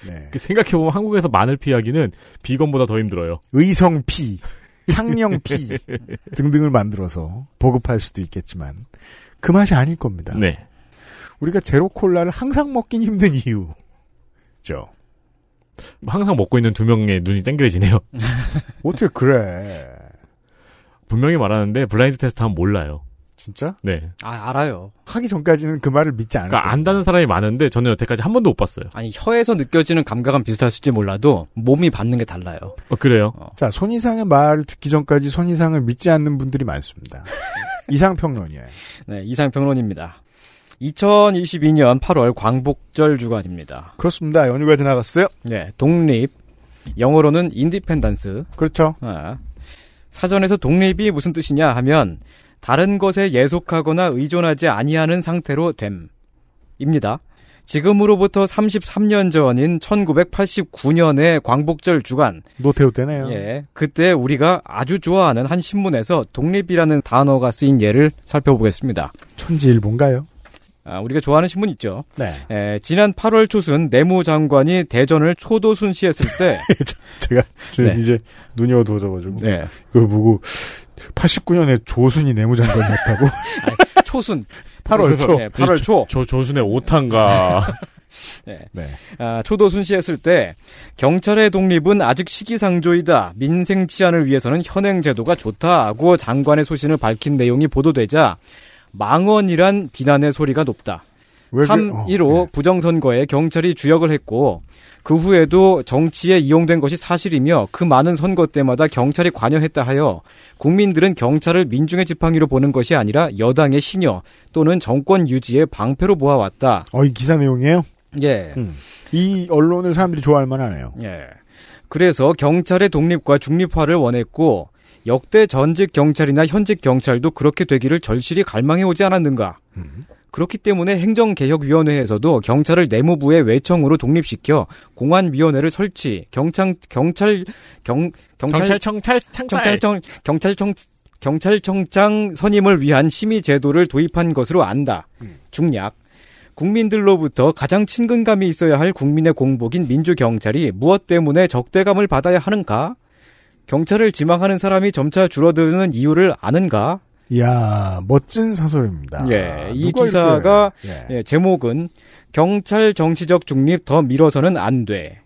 네. 그 생각해보면 한국에서 마늘 피하기는 비건보다 더 힘들어요. 의성 피, 창녕 피 [LAUGHS] 등등을 만들어서 보급할 수도 있겠지만 그 맛이 아닐 겁니다. 네. 우리가 제로 콜라를 항상 먹긴 힘든 이유죠. 항상 먹고 있는 두 명의 눈이 땡그레지네요. 어떻게 그래? [LAUGHS] 분명히 말하는데 블라인드 테스트 하면 몰라요. 진짜? 네. 아, 알아요. 하기 전까지는 그 말을 믿지 않을 그러니까 안다는 사람이 많은데 저는 여태까지 한 번도 못 봤어요. 아니, 혀에서 느껴지는 감각은 비슷할지 몰라도 몸이 받는 게 달라요. 어, 그래요? 자, 손 이상의 말을 듣기 전까지 손 이상을 믿지 않는 분들이 많습니다. [LAUGHS] 이상평론이에요. 네, 이상평론입니다. 2022년 8월 광복절 주간입니다. 그렇습니다. 연휴가 지나갔어요. 네, 독립. 영어로는 independence. 그렇죠. 아, 사전에서 독립이 무슨 뜻이냐 하면 다른 것에 예속하거나 의존하지 아니하는 상태로 됨입니다. 지금으로부터 33년 전인 1989년의 광복절 주간. 노태우 때네요. 예. 그때 우리가 아주 좋아하는 한 신문에서 독립이라는 단어가 쓰인 예를 살펴보겠습니다. 천지일본가요? 아, 우리가 좋아하는 신문 있죠. 네. 에, 지난 8월 초순 내무장관이 대전을 초도 순시했을 때 [LAUGHS] 제가 네. 이제 눈이 어두워져가지고 네. 그걸 보고 89년에 조순이 내무장관 이었다고 [LAUGHS] 초순 8월 초. 네, 8월 초. 조, 조순의 오탄가. [LAUGHS] 네. 네. 아, 초도순시했을 때 경찰의 독립은 아직 시기상조이다. 민생 치안을 위해서는 현행 제도가 좋다고 장관의 소신을 밝힌 내용이 보도되자 망언이란 비난의 소리가 높다. 왜 그- 3.15 부정선거에 경찰이 주역을 했고 그 후에도 정치에 이용된 것이 사실이며 그 많은 선거 때마다 경찰이 관여했다 하여 국민들은 경찰을 민중의 지팡이로 보는 것이 아니라 여당의 신여 또는 정권 유지의 방패로 보아왔다. 어, 이 기사 내용이에요? 예. 음. 이 언론을 사람들이 좋아할 만하네요. 예. 그래서 경찰의 독립과 중립화를 원했고 역대 전직 경찰이나 현직 경찰도 그렇게 되기를 절실히 갈망해 오지 않았는가. 그렇기 때문에 행정개혁위원회에서도 경찰을 내무부의 외청으로 독립시켜 공안위원회를 설치, 경찰 경찰 경 경찰 경찰청찰 창살. 경찰청 경찰청 경찰청장 선임을 위한 심의 제도를 도입한 것으로 안다. 중략. 국민들로부터 가장 친근감이 있어야 할 국민의 공복인 민주경찰이 무엇 때문에 적대감을 받아야 하는가? 경찰을 지망하는 사람이 점차 줄어드는 이유를 아는가? 이야, 멋진 사설입니다. 예, 이 기사가 예. 예, 제목은 경찰 정치적 중립 더 밀어서는 안 돼.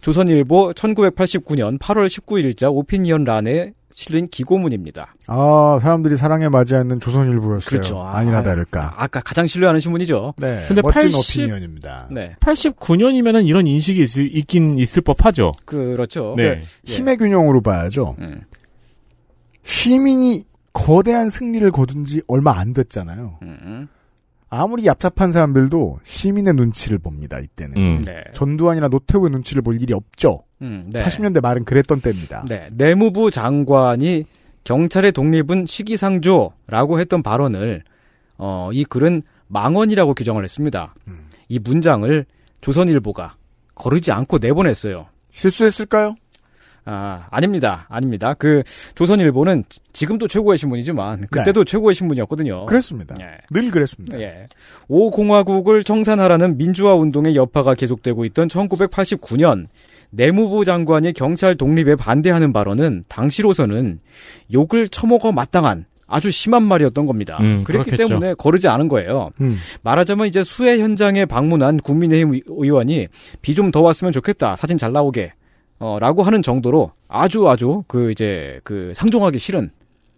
조선일보 1989년 8월 19일자 오피니언 란에 실린 기고문입니다. 아, 사람들이 사랑에 맞지 않는 조선일보였어요. 그렇죠. 아, 아니나 다를까. 아, 까 가장 신뢰하는 신문이죠. 네. 근데 멋진 80 오피니언입니다. 네. 89년이면은 이런 인식이 있, 있긴 있을 법하죠. 그렇죠. 네. 힘의 균형으로 봐야죠. 음. 시민이 거대한 승리를 거둔 지 얼마 안 됐잖아요. 음. 아무리 얍삽한 사람들도 시민의 눈치를 봅니다, 이때는. 음. 네. 전두환이나 노태우의 눈치를 볼 일이 없죠. 음, 네. 80년대 말은 그랬던 때입니다. 네. 내무부 장관이 경찰의 독립은 시기상조라고 했던 발언을 어, 이 글은 망언이라고 규정을 했습니다. 음. 이 문장을 조선일보가 거르지 않고 내보냈어요. 실수했을까요? 아, 아닙니다. 아닙니다. 그 조선일보는 지금도 최고의 신문이지만 그때도 최고의 신문이었거든요. 네. 그랬습니다. 예. 늘 그랬습니다. 예. 5공화국을 청산하라는 민주화 운동의 여파가 계속되고 있던 1989년 내무부 장관이 경찰 독립에 반대하는 발언은 당시로서는 욕을 처먹어 마땅한 아주 심한 말이었던 겁니다. 음, 그랬기 그렇겠죠. 때문에 거르지 않은 거예요. 음. 말하자면 이제 수해 현장에 방문한 국민의힘 의- 의원이 비 좀 더 왔으면 좋겠다. 사진 잘 나오게. 어, 라고 하는 정도로 아주 아주 그 이제 그 상종하기 싫은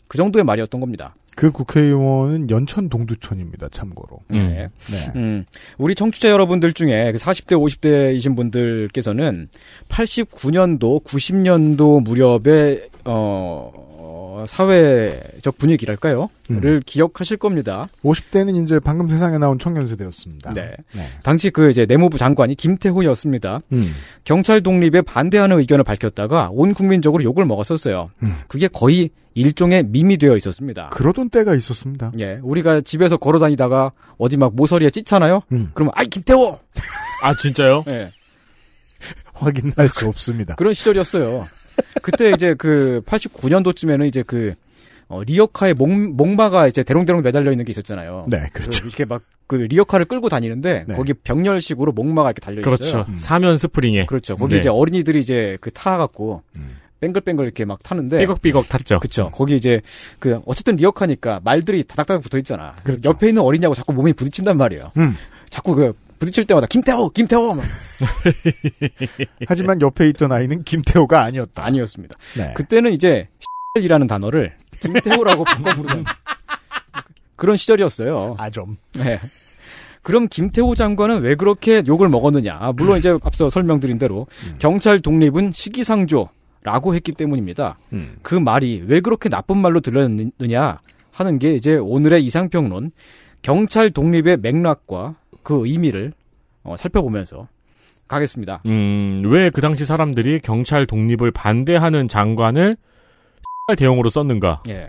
그 정도의 말이었던 겁니다. 그 국회의원은 연천 동두천입니다, 참고로. 네. 네. 음, 우리 청취자 여러분들 중에 그 40대, 50대이신 분들께서는 89년도, 90년도 무렵의, 어, 어, 사회적 분위기랄까요? 음. 를 기억하실 겁니다. 50대는 이제 방금 세상에 나온 청년 세대였습니다. 네. 당시 그 이제 내무부 장관이 김태호였습니다. 음. 경찰 독립에 반대하는 의견을 밝혔다가 온 국민적으로 욕을 먹었었어요. 그게 거의 일종의 밈이 되어 있었습니다. 그러던 때가 있었습니다. 예, 우리가 집에서 걸어 다니다가 어디 막 모서리에 찢잖아요? 음. 그러면, 아이, 김태호! 아, 진짜요? 예. [LAUGHS] 확인할 수 없습니다. 그런 시절이었어요. 그때 이제 그 89년도쯤에는 이제 그 어, 리어카에 목, 목마가 이제 대롱대롱 매달려 있는 게 있었잖아요. 네, 그렇죠. 이렇게 막 그 리어카를 끌고 다니는데 네. 거기 병렬식으로 목마가 이렇게 달려 있어요. 그렇죠. 사면 스프링에. 그렇죠. 거기 네. 이제 어린이들이 이제 그 타갖고 음. 뱅글뱅글 이렇게 막 타는데 삐걱삐걱 탔죠. 그렇죠. 거기 이제 그 어쨌든 리어카니까 말들이 다닥다닥 붙어 있잖아. 그렇죠. 옆에 있는 어린이하고 자꾸 몸이 부딪힌단 말이에요. 음. 자꾸 그 부딪힐 때마다 김태호, 김태호 막 [LAUGHS] 하지만 옆에 있던 아이는 김태호가 아니었다. 아니었습니다. 네. 그때는 이제 이라는 단어를 김태호라고 [LAUGHS] 바꿔 부르는 그런 시절이었어요. 아, 좀. 네. 그럼 김태호 장관은 왜 그렇게 욕을 먹었느냐? 아, 물론 이제 앞서 설명드린 대로 경찰 독립은 시기상조라고 했기 때문입니다. 음. 그 말이 왜 그렇게 나쁜 말로 들렸느냐 하는 게 이제 오늘의 이상평론 경찰 독립의 맥락과 그 의미를 어, 살펴보면서 가겠습니다. 음, 왜 그 당시 사람들이 경찰 독립을 반대하는 장관을 대용으로 썼는가? 예.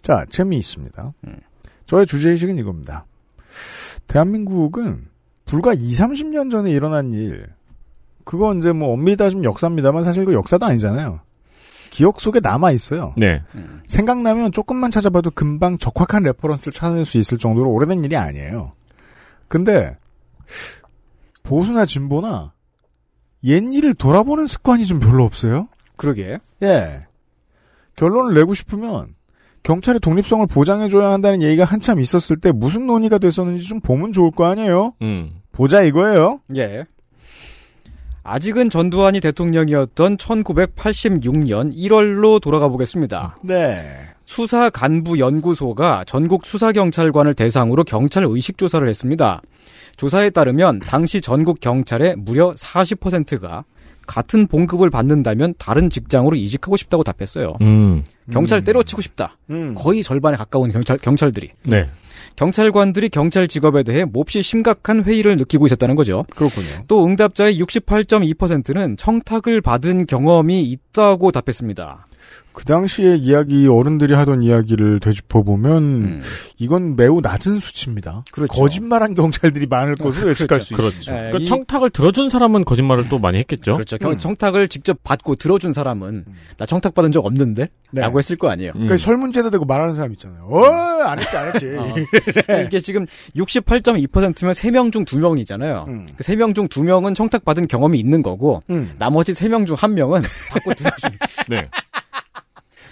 자, 재미있습니다. 음. 저의 주제의식은 이겁니다. 대한민국은 불과 2, 30년 전에 일어난 일, 그건 이제 뭐 엄밀히 따지면 역사입니다만 사실 그 역사도 아니잖아요. 기억 속에 남아 있어요. 네. 생각나면 조금만 찾아봐도 금방 적확한 reference를 찾아낼 수 있을 정도로 오래된 일이 아니에요. 근데, 보수나 진보나, 옛 일을 돌아보는 습관이 좀 별로 없어요? 그러게. 예. 결론을 내고 싶으면 경찰의 독립성을 보장해줘야 한다는 얘기가 한참 있었을 때 무슨 논의가 됐었는지 좀 보면 좋을 거 아니에요? 음. 보자 이거예요. 예. 아직은 전두환이 대통령이었던 1986년 1월로 돌아가 보겠습니다. 네. 수사 간부 연구소가 전국 수사 경찰관을 대상으로 경찰 의식 조사를 했습니다. 조사에 따르면 당시 전국 경찰의 무려 40%가 같은 봉급을 받는다면 다른 직장으로 이직하고 싶다고 답했어요. 음. 경찰 때려치고 싶다. 음. 거의 절반에 가까운 경찰 경찰들이 네. 경찰관들이 경찰 직업에 대해 몹시 심각한 회의를 느끼고 있었다는 거죠. 그렇군요. 또 응답자의 68.2%는 청탁을 받은 경험이 있다고 답했습니다. 그 당시에 이야기 어른들이 하던 이야기를 되짚어 보면 이건 매우 낮은 수치입니다. 그렇죠. 거짓말한 경찰들이 많을 것으로 예측할 수 그렇죠. 있습니다. 예, 그 이- 청탁을 들어준 사람은 거짓말을 또 많이 했겠죠. 그렇죠. 경- 청탁을 직접 받고 들어준 사람은 나 청탁 받은 적 없는데? 네. 라고 했을 거 아니에요. 그러니까 설문제도 되고 말하는 사람 있잖아요. 어, 안 했지, 안 했지. 어. 그러니까 이게 지금 68.2%면 3명 중 2명이잖아요. 음. 그 3명 중 2명은 청탁 받은 경험이 있는 거고 음. 나머지 3명 중 1명은 [LAUGHS] 받고 들어준 네.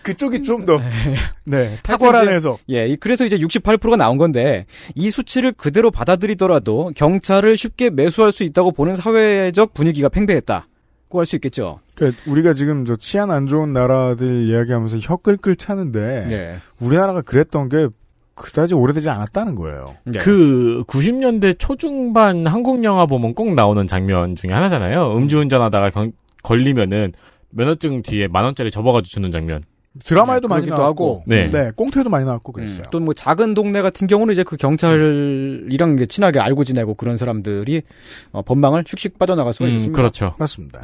그쪽이 좀 더, [LAUGHS] 네, 탁월한 해석. 예, 이- 그래서 이제 68%가 나온 건데 이 수치를 그대로 받아들이더라도 경찰을 쉽게 매수할 수 있다고 보는 사회적 분위기가 팽배했다고 라고 할수 있겠죠. 그러니까 우리가 지금 저 치안 안 좋은 나라들 이야기하면서 혀 끌끌 차는데 네. 우리나라가 그랬던 게 그다지 오래되지 않았다는 거예요. 네. 그 90년대 초중반 한국 영화 보면 꼭 나오는 장면 중에 하나잖아요. 음주운전하다가 경- 걸리면은 면허증 뒤에 만 원짜리 접어가지고 주는 장면. 드라마에도 많이 나왔고, 하고. 네. 네, 꽁트에도 많이 나왔고 그랬어요. 또뭐 작은 동네 같은 경우는 이제 그 경찰이랑 친하게 알고 지내고 그런 사람들이 어, 법망을 슉슉 빠져나갈 수가 음, 있습니다. 그렇죠. 맞습니다.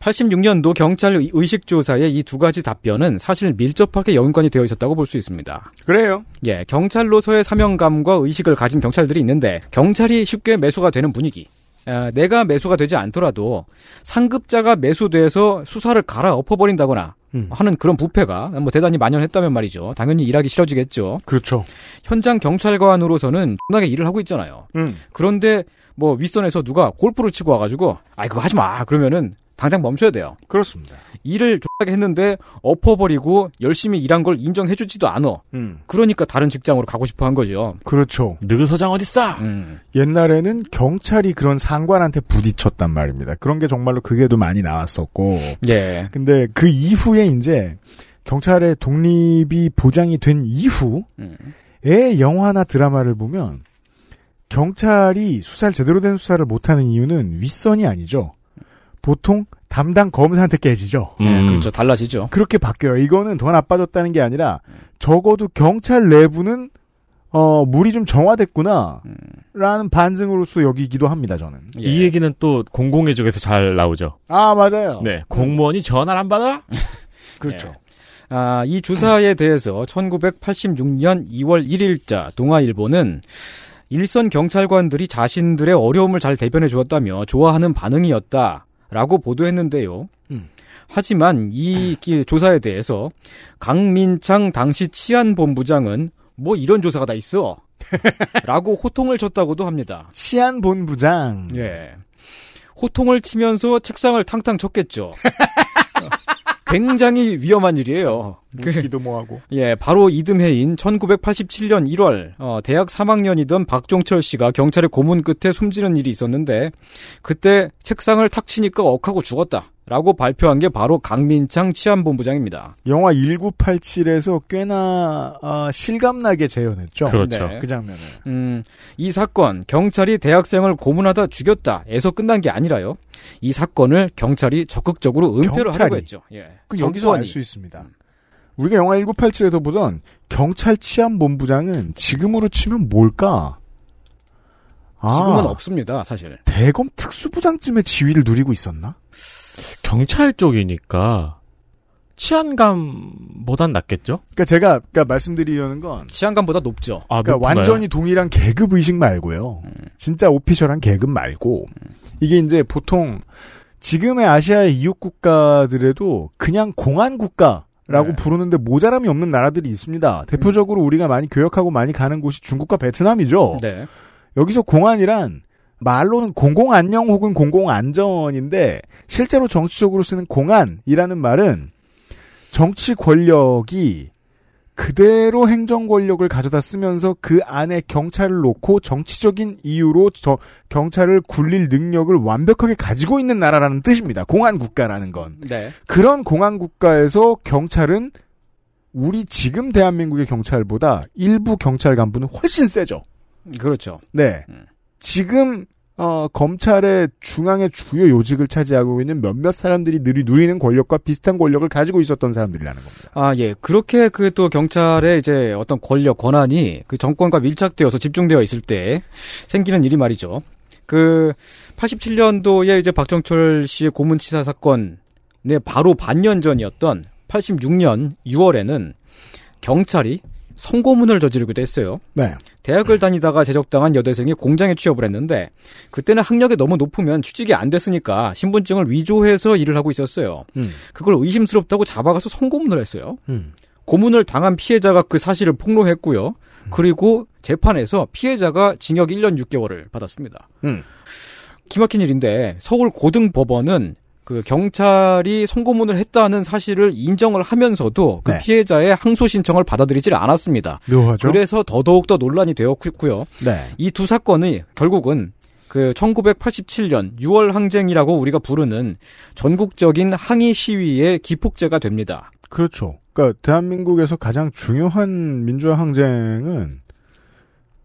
86년도 경찰 의- 의식 조사의 이 두 가지 답변은 사실 밀접하게 연관이 되어 있었다고 볼 수 있습니다. 그래요. 예, 경찰로서의 사명감과 의식을 가진 경찰들이 있는데 경찰이 쉽게 매수가 되는 분위기. 아, 내가 매수가 되지 않더라도 상급자가 매수돼서 수사를 갈아 엎어버린다거나 음. 하는 그런 부패가 뭐 대단히 만연했다면 말이죠. 당연히 일하기 싫어지겠죠. 그렇죠. 현장 경찰관으로서는 존나게 일을 하고 있잖아요. 음. 그런데 뭐 윗선에서 누가 골프를 치고 와가지고 아이 그거 하지 마 그러면은 당장 멈춰야 돼요. 그렇습니다. 일을 존나게 했는데 엎어버리고 열심히 일한 걸 인정해주지도 않아. 음. 그러니까 다른 직장으로 가고 싶어 한 거죠. 그렇죠. 느그 서장 어딨어? 음. 옛날에는 경찰이 그런 상관한테 부딪혔단 말입니다. 그런 게 정말로 그게도 많이 나왔었고. 예. 근데 그 이후에 이제 경찰의 독립이 보장이 된 이후에 영화나 드라마를 보면 경찰이 수사를 제대로 된 수사를 못하는 이유는 윗선이 아니죠. 보통 담당 검사한테 깨지죠. 네, 그렇죠. 달라지죠. 그렇게 바뀌어요. 이거는 더 나빠졌다는 게 아니라 적어도 경찰 내부는 어 물이 좀 정화됐구나 라는 반증으로서 여기기도 합니다. 저는. 이 얘기는 또 공공의 쪽에서 잘 나오죠. 아 맞아요. 네, 공무원이 전화를 안 받아? [LAUGHS] 그렇죠. 아, 이 주사에 대해서 1986년 2월 1일자 동아일보는 일선 경찰관들이 자신들의 어려움을 잘 대변해 주었다며 좋아하는 반응이었다 라고 보도했는데요. 하지만 이 기- 조사에 대해서 강민창 당시 치안본부장은 뭐 이런 조사가 다 있어. [LAUGHS] 라고 호통을 쳤다고도 합니다. 치안본부장. 예. 호통을 치면서 책상을 탕탕 쳤겠죠. [LAUGHS] 굉장히 위험한 일이에요. 묻기도 뭐하고. 예, 바로 이듬해인 1987년 1월 어, 대학 3학년이던 박종철 씨가 경찰의 고문 끝에 숨지는 일이 있었는데 그때 책상을 탁 치니까 억하고 죽었다 라고 발표한 게 바로 강민창 치안본부장입니다. 영화 1987에서 꽤나 아, 실감나게 재현했죠. 그렇죠. 네, 그 장면을. 음, 이 사건 경찰이 대학생을 고문하다 죽였다에서 끝난 게 아니라요. 이 사건을 경찰이 적극적으로 은폐를 경찰이. 하려고 했죠. 예. 그 여기서 알. 수 있습니다. 우리가 영화 1987에서 보던 경찰 치안본부장은 지금으로 치면 뭘까? 아, 지금은 없습니다, 사실. 대검 특수부장쯤의 지위를 누리고 있었나? 경찰 쪽이니까 치안감보단 낫겠죠? 그러니까 제가 그러니까 말씀드리려는 건 치안감보다 높죠. 아, 그러니까 높나요? 완전히 동일한 계급 의식 말고요. 진짜 오피셜한 계급 말고 이게 이제 보통 지금의 아시아의 이웃 국가들에도 그냥 공안 국가 라고 부르는데 모자람이 없는 나라들이 있습니다. 대표적으로 우리가 많이 교역하고 많이 가는 곳이 중국과 베트남이죠. 네. 여기서 공안이란 말로는 공공안녕 혹은 공공안전인데 실제로 정치적으로 쓰는 공안이라는 말은 정치 권력이 그대로 행정 권력을 가져다 쓰면서 그 안에 경찰을 놓고 정치적인 이유로 저 경찰을 굴릴 능력을 완벽하게 가지고 있는 나라라는 뜻입니다. 공안 국가라는 건. 네. 그런 공안 국가에서 경찰은 우리 지금 대한민국의 경찰보다 일부 경찰 간부는 훨씬 세죠. 그렇죠. 네. 지금 어, 검찰의 중앙의 주요 요직을 차지하고 있는 몇몇 사람들이 누리, 누리는 권력과 비슷한 권력을 가지고 있었던 사람들이라는 겁니다. 아, 예. 그렇게 그 또 경찰의 이제 어떤 권력, 권한이 그 정권과 밀착되어서 집중되어 있을 때 생기는 일이 말이죠. 그 87년도에 이제 박정철 씨의 고문치사 사건의 바로 반년 전이었던 86년 6월에는 경찰이 성고문을 저지르기도 했어요. 네. 대학을 다니다가 제적당한 여대생이 공장에 취업을 했는데 그때는 학력이 너무 높으면 취직이 안 됐으니까 신분증을 위조해서 일을 하고 있었어요. 음. 그걸 의심스럽다고 잡아가서 성고문을 했어요. 음. 고문을 당한 피해자가 그 사실을 폭로했고요. 그리고 재판에서 피해자가 징역 1년 6개월을 받았습니다. 음. 기막힌 일인데 서울 고등법원은 그 경찰이 성고문을 했다는 사실을 인정을 하면서도 그 네. 피해자의 항소 신청을 받아들이질 않았습니다. 묘하죠? 그래서 더더욱 더 논란이 되었고요. 네. 이 두 사건이 결국은 그 1987년 6월 항쟁이라고 우리가 부르는 전국적인 항의 시위의 기폭제가 됩니다. 그렇죠. 그러니까 대한민국에서 가장 중요한 민주화 항쟁은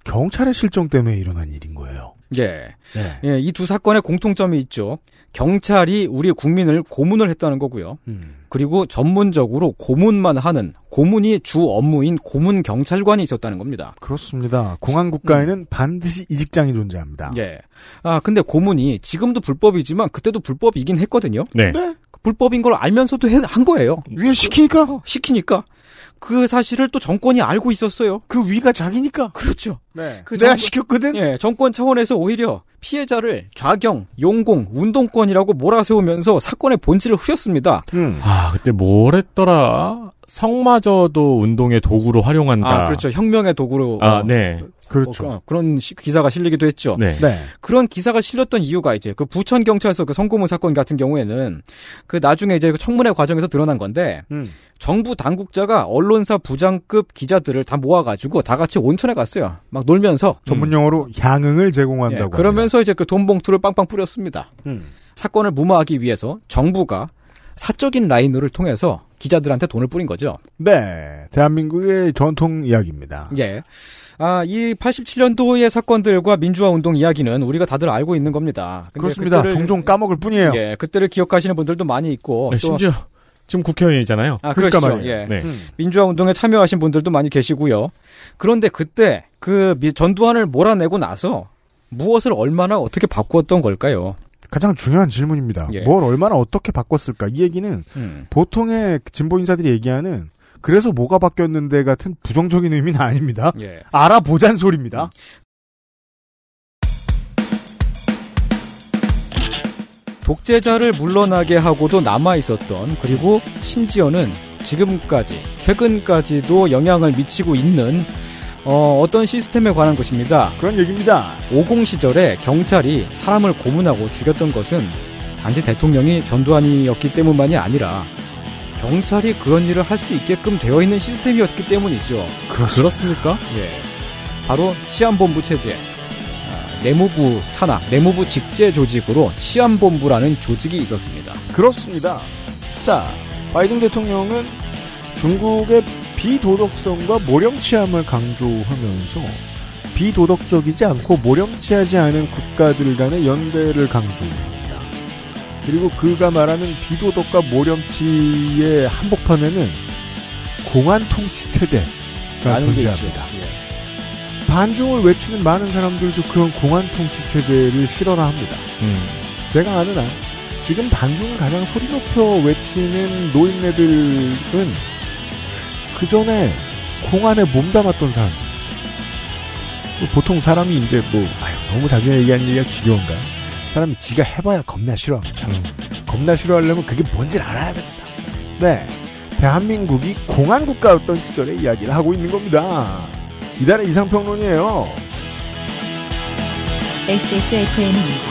경찰의 실정 때문에 일어난 일인 거예요. 예. 네. 예, 이 두 사건의 공통점이 있죠. 경찰이 우리 국민을 고문을 했다는 거고요. 음. 그리고 전문적으로 고문만 하는 고문이 주 업무인 고문 경찰관이 있었다는 겁니다. 그렇습니다. 공안 국가에는 반드시 이 직장이 존재합니다. 예. 아, 근데 고문이 지금도 불법이지만 그때도 불법이긴 했거든요. 네. 불법인 걸 알면서도 해- 한 거예요. 왜 시키니까? 시키니까. 그 사실을 또 정권이 알고 있었어요. 그 위가 자기니까. 그렇죠. 네. 그 내가 정권- 시켰거든. 예, 정권 차원에서 오히려 피해자를 좌경, 용공, 운동권이라고 몰아세우면서 사건의 본질을 흐렸습니다. 음. 아, 그때 뭘 했더라? 성마저도 운동의 도구로 활용한다. 아, 그렇죠. 혁명의 도구로. 아, 어, 네. 그렇죠. 어, 그런 시- 기사가 실리기도 했죠. 네. 네. 그런 기사가 실렸던 이유가 이제 그 부천 경찰서 그 성고문 사건 같은 경우에는 그 나중에 이제 그 청문회 과정에서 드러난 건데 음. 정부 당국자가 언론사 부장급 기자들을 다 모아가지고 다 같이 온천에 갔어요. 막 놀면서 전문 용어로 향응을 제공한다고. 예, 그러면서 이제 그 돈 봉투를 빵빵 뿌렸습니다. 음. 사건을 무마하기 위해서 정부가 사적인 라인을 통해서 기자들한테 돈을 뿌린 거죠. 네. 대한민국의 전통 이야기입니다. 예. 아, 이 87년도의 사건들과 민주화 운동 이야기는 우리가 다들 알고 있는 겁니다. 근데 그렇습니다. 그때를- 종종 까먹을 뿐이에요. 예, 그때를 기억하시는 분들도 많이 있고. 네, 또- 심지어 지금 국회의원이잖아요. 아, 그러니까 그렇죠. 말이에요. 예. 네. 음. 민주화 운동에 참여하신 분들도 많이 계시고요. 그런데 그때 그 미- 전두환을 몰아내고 나서 무엇을 얼마나 어떻게 바꾸었던 걸까요? 가장 중요한 질문입니다. 예. 뭘 얼마나 어떻게 바꿨을까? 이 얘기는 음. 보통의 진보 인사들이 얘기하는 그래서 뭐가 바뀌었는데 같은 부정적인 의미는 아닙니다. 예. 알아보잔 소리입니다. 독재자를 물러나게 하고도 남아 있었던 그리고 심지어는 지금까지 최근까지도 영향을 미치고 있는 어, 떤 시스템에 관한 것입니다. 그런 얘기입니다. 50 시절에 경찰이 사람을 고문하고 죽였던 것은 단지 대통령이 전두환이었기 때문만이 아니라 경찰이 그런 일을 할 수 있게끔 되어 있는 시스템이었기 때문이죠. 그렇습니까? 예. 바로 치안본부 체제. 아, 내무부 산하, 내무부 직제 조직으로 치안본부라는 조직이 있었습니다. 그렇습니다. 자, 바이든 대통령은 중국의 비도덕성과 모령치함을 강조하면서 비도덕적이지 않고 모령치하지 않은 국가들 간의 연대를 강조합니다. 그리고 그가 말하는 비도덕과 모령치의 한복판에는 공안 통치 체제가 존재합니다. 예. 반중을 외치는 많은 사람들도 그런 공안 통치 체제를 싫어라 합니다. 음. 제가 아는 한 지금 반중을 가장 소리 높여 외치는 노인네들은 그 전에 공안에 몸담았던 사람. 보통 사람이 이제 뭐 아유, 너무 자주 얘기하는 얘기가 지겨운가? 사람이 지가 해봐야 겁나 싫어합니다. 겁나 싫어하려면 그게 뭔지를 알아야 됩니다. 네, 대한민국이 공안 국가였던 시절의 이야기를 하고 있는 겁니다. 이달의 이상평론이에요. XSFM입니다.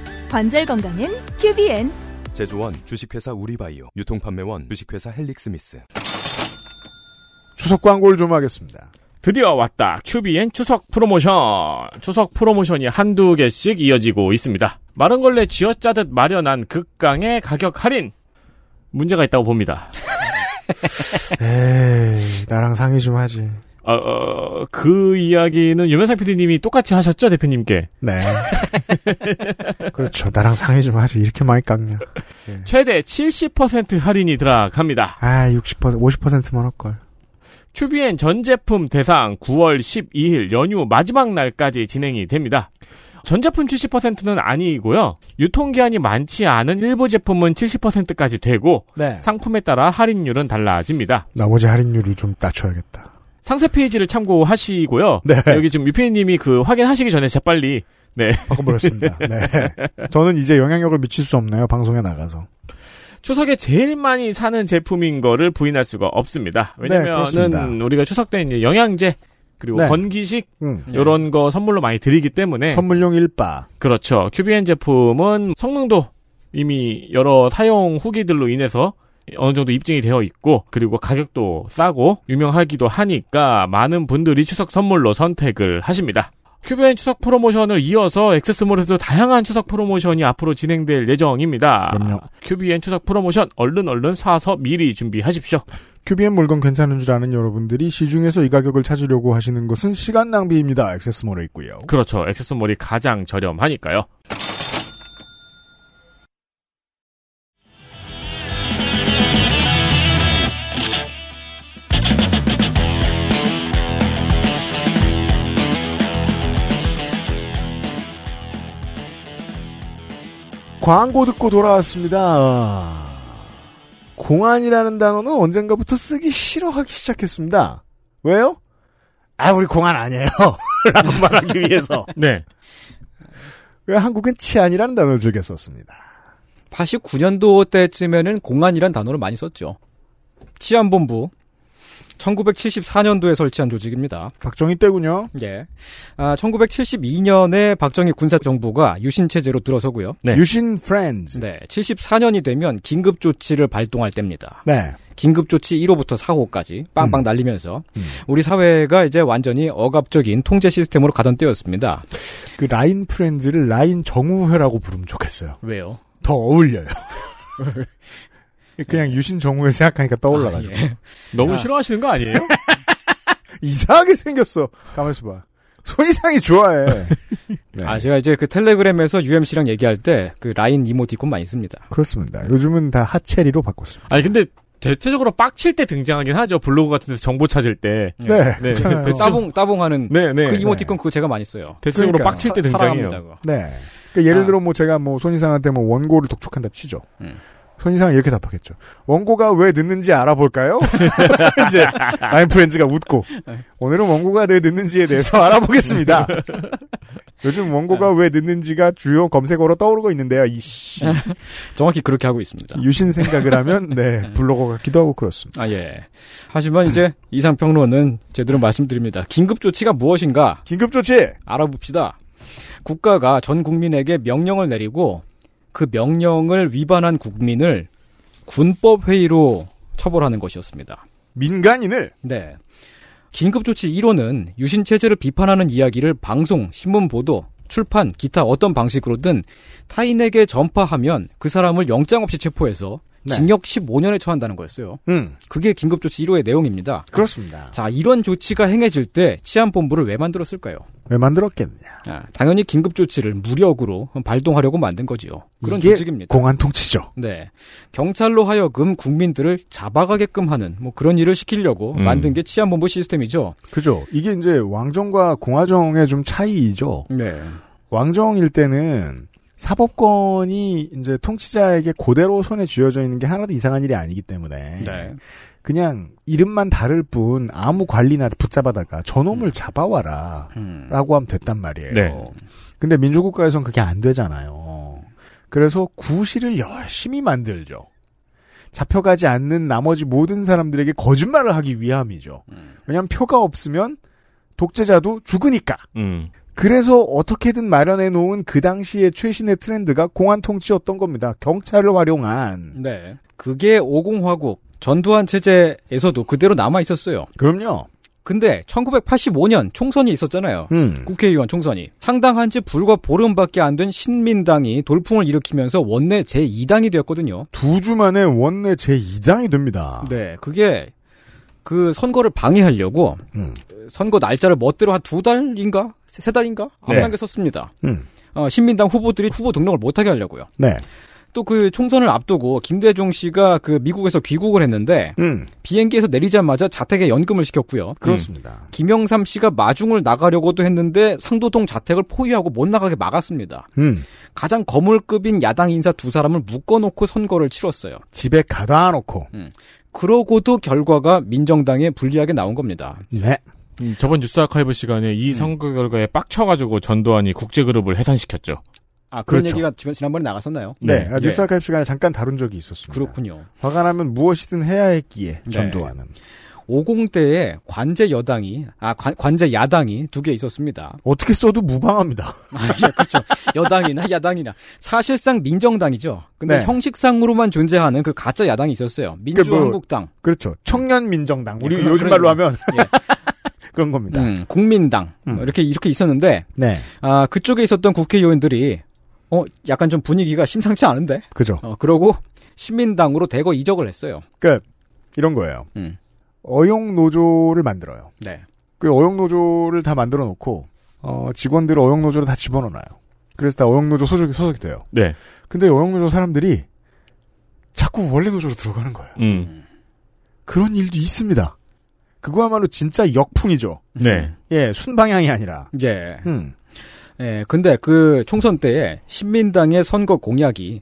관절 건강엔 QBN. 제조원 주식회사 우리바이오 유통판매원 주식회사 헬릭스미스 추석 광고를 좀 하겠습니다. 드디어 왔다. QBN 추석 프로모션. 추석 프로모션이 한두 개씩 이어지고 있습니다. 마른 걸레 쥐어짜듯 마련한 극강의 가격 할인. 문제가 있다고 봅니다. [LAUGHS] 에이, 나랑 상의 좀 하지. 어, 어, 그 이야기는 유면상 PD님이 똑같이 하셨죠, 대표님께? 네. [LAUGHS] 그렇죠. 나랑 상의 좀 하지. 이렇게 많이 깎냐. 최대 70% 할인이 들어갑니다. 아, 60%, 50%만 할걸. QBN 전 제품 대상 9월 12일 연휴 마지막 날까지 진행이 됩니다. 전 제품 70%는 아니고요. 유통기한이 많지 않은 일부 제품은 70%까지 되고 네. 상품에 따라 할인율은 달라집니다. 나머지 할인율을 좀 낮춰야겠다. 상세 페이지를 참고하시고요. 네. 여기 지금 유피님이 그 확인하시기 전에 재빨리 네. 바꿔버렸습니다. 네. 저는 이제 영향력을 미칠 수 없나요? 방송에 나가서. 추석에 제일 많이 사는 제품인 거를 부인할 수가 없습니다. 네, 왜냐면은 그렇습니다. 우리가 추석 때 이제 영양제 그리고 네. 건기식 음. 이런 거 선물로 많이 드리기 때문에 선물용 일바. 그렇죠. 큐비엔 제품은 성능도 이미 여러 사용 후기들로 인해서 어느 정도 입증이 되어 있고 그리고 가격도 싸고 유명하기도 하니까 많은 분들이 추석 선물로 선택을 하십니다. 큐비엔 추석 프로모션을 이어서 액세스몰에도 다양한 추석 프로모션이 앞으로 진행될 예정입니다. 그럼요. 큐비엔 추석 프로모션 얼른 얼른 사서 미리 준비하십시오. 큐비엔 물건 괜찮은 줄 아는 여러분들이 시중에서 이 가격을 찾으려고 하시는 것은 시간 낭비입니다. 액세스몰에 있고요. 그렇죠. 액세스몰이 가장 저렴하니까요. 광고 듣고 돌아왔습니다. 공안이라는 단어는 언젠가부터 쓰기 싫어하기 시작했습니다. 왜요? 아, 우리 공안 아니에요. [LAUGHS] 라고 말하기 위해서. 네. 왜 한국은 치안이라는 단어를 즐겨 썼습니다. 89년도 때쯤에는 공안이란 단어를 많이 썼죠. 치안본부. 1974년도에 설치한 조직입니다. 박정희 때군요. 예. 아, 1972년에 박정희 군사정부가 유신체제로 들어서고요. 유신 프렌즈. 네. 74년이 되면 긴급조치를 발동할 때입니다. 네. 긴급조치 1호부터 4호까지 빵빵 날리면서 우리 사회가 이제 완전히 억압적인 통제 시스템으로 가던 때였습니다. 그 라인 프렌즈를 라인 정우회라고 부르면 좋겠어요. 왜요? 더 어울려요. [LAUGHS] 그냥 유신 정우회 생각하니까 떠올라가지고. 예. 너무 아. 싫어하시는 거 아니에요? [LAUGHS] 이상하게 생겼어. 가만있어 봐. 손이상이 좋아해. [LAUGHS] 네. 아, 제가 이제 그 텔레그램에서 UMC랑 얘기할 때 그 라인 이모티콘 많이 씁니다. 그렇습니다. 요즘은 다 하체리로 바꿨습니다. 아니 근데 대체적으로 빡칠 때 등장하긴 하죠. 블로그 같은 데서 정보 찾을 때. 네, 네. [LAUGHS] 그렇잖아요. 대체적- 따봉 따봉하는 네, 네. 그 이모티콘 그거 제가 많이 써요. 대체적으로 그러니까요. 빡칠 때 사- 등장해요. 그거. 네. 그러니까 예를 아. 들어 뭐 제가 뭐 손이상한테 뭐 원고를 독촉한다 치죠. 음. 손이상은 이렇게 답하겠죠. 원고가 왜 늦는지 알아볼까요? [LAUGHS] 이제 라인 프렌즈가 웃고 오늘은 원고가 왜 늦는지에 대해서 [LAUGHS] 알아보겠습니다. 요즘 원고가 왜 늦는지가 주요 검색어로 떠오르고 있는데요. 이씨 [LAUGHS] 정확히 그렇게 하고 있습니다. 유신 생각을 하면 네 블로거 같기도 하고 그렇습니다. 아, 예. 하지만 이제 이상 평론은 제대로 말씀드립니다. 긴급 조치가 무엇인가? 긴급 조치! 알아봅시다. 국가가 전 국민에게 명령을 내리고 그 명령을 위반한 국민을 군법회의로 처벌하는 것이었습니다. 민간인을? 네. 긴급조치 1호는 유신체제를 비판하는 이야기를 방송, 신문보도, 출판, 기타 어떤 방식으로든 타인에게 전파하면 그 사람을 영장 없이 체포해서 네. 징역 15년에 처한다는 거였어요. 음. 그게 긴급조치 1호의 내용입니다. 그렇습니다. 자, 이런 조치가 행해질 때 치안본부를 왜 만들었을까요? 왜 만들었겠냐? 아, 당연히 긴급조치를 무력으로 발동하려고 만든 거지요. 그런 이게 조직입니다. 공안 통치죠. 네. 경찰로 하여금 국민들을 잡아가게끔 하는 뭐 그런 일을 시키려고 음. 만든 게 치안본부 시스템이죠. 그죠. 이게 이제 왕정과 공화정의 좀 차이죠. 네. 왕정일 때는 사법권이 이제 통치자에게 그대로 손에 쥐어져 있는 게 하나도 이상한 일이 아니기 때문에 네. 그냥 이름만 다를 뿐 아무 관리나 붙잡아다가 저놈을 잡아와라 음. 라고 하면 됐단 말이에요. 네. 근데 민주국가에선 그게 안 되잖아요. 그래서 구실을 열심히 만들죠. 잡혀가지 않는 나머지 모든 사람들에게 거짓말을 하기 위함이죠. 왜냐하면 표가 없으면 독재자도 죽으니까. 음. 그래서 어떻게든 마련해 놓은 그 당시의 최신의 트렌드가 공안 통치였던 겁니다. 경찰을 활용한. 네. 그게 오공화국 전두환 체제에서도 그대로 남아 있었어요. 그럼요. 근데 1985년 총선이 있었잖아요. 음. 국회의원 총선이 상당한 지 불과 보름밖에 안 된 신민당이 돌풍을 일으키면서 원내 제2당이 되었거든요. 두 주 만에 원내 제2당이 됩니다. 네, 그게 그 선거를 방해하려고 음. 선거 날짜를 멋대로 한 두 달인가 세 달인가 네. 앞당겨 썼습니다. 음. 어, 신민당 후보들이 후보 등록을 못하게 하려고요. 네. 또 그 총선을 앞두고 김대중 씨가 그 미국에서 귀국을 했는데 음. 비행기에서 내리자마자 자택에 연금을 시켰고요. 그렇습니다. 김영삼 씨가 마중을 나가려고도 했는데 상도동 자택을 포위하고 못 나가게 막았습니다. 음. 가장 거물급인 야당 인사 두 사람을 묶어놓고 선거를 치렀어요. 집에 가다 놓고. 음. 그러고도 결과가 민정당에 불리하게 나온 겁니다. 네. 음, 저번 뉴스 아카이브 시간에 이 선거 결과에 빡쳐가지고 전두환이 국제그룹을 해산시켰죠. 아 그런 그렇죠. 얘기가 지금 지난번에 나갔었나요? 네, 아, 예. 뉴스 아카이브 시간에 잠깐 다룬 적이 있었습니다. 그렇군요. 화가 나면 무엇이든 해야 했기에 네. 전두환은 50대에 관제 여당이 아 관, 관제 야당이 두 개 있었습니다. 어떻게 써도 무방합니다. [LAUGHS] 아, 예, 그렇죠. 여당이나 야당이나 사실상 민정당이죠. 근데 네. 형식상으로만 존재하는 그 가짜 야당이 있었어요. 민주한국당. 그렇죠. 청년 민정당. 우리 예, 요즘 말로 거. 하면 그런 겁니다. 음, 국민당 뭐 이렇게 이렇게 있었는데 네. 아 그쪽에 있었던 국회의원들이 어 약간 좀 분위기가 심상치 않은데. 그죠. 어, 그러고 신민당으로 대거 이적을 했어요. 그러니까 이런 거예요. 음. 어용 노조를 만들어요. 네. 그 어용 노조를 다 만들어 놓고 어, 직원들을 어용 노조로 다 집어넣어요. 그래서 다 어용 노조 소속이 소속이 돼요. 네. 근데 어용 노조 사람들이 자꾸 원래 노조로 들어가는 거예요. 음. 그런 일도 있습니다. 그거야말로 진짜 역풍이죠. 네. 예, 순방향이 아니라. 예. 음. 예, 근데 그 총선 때에 신민당의 선거 공약이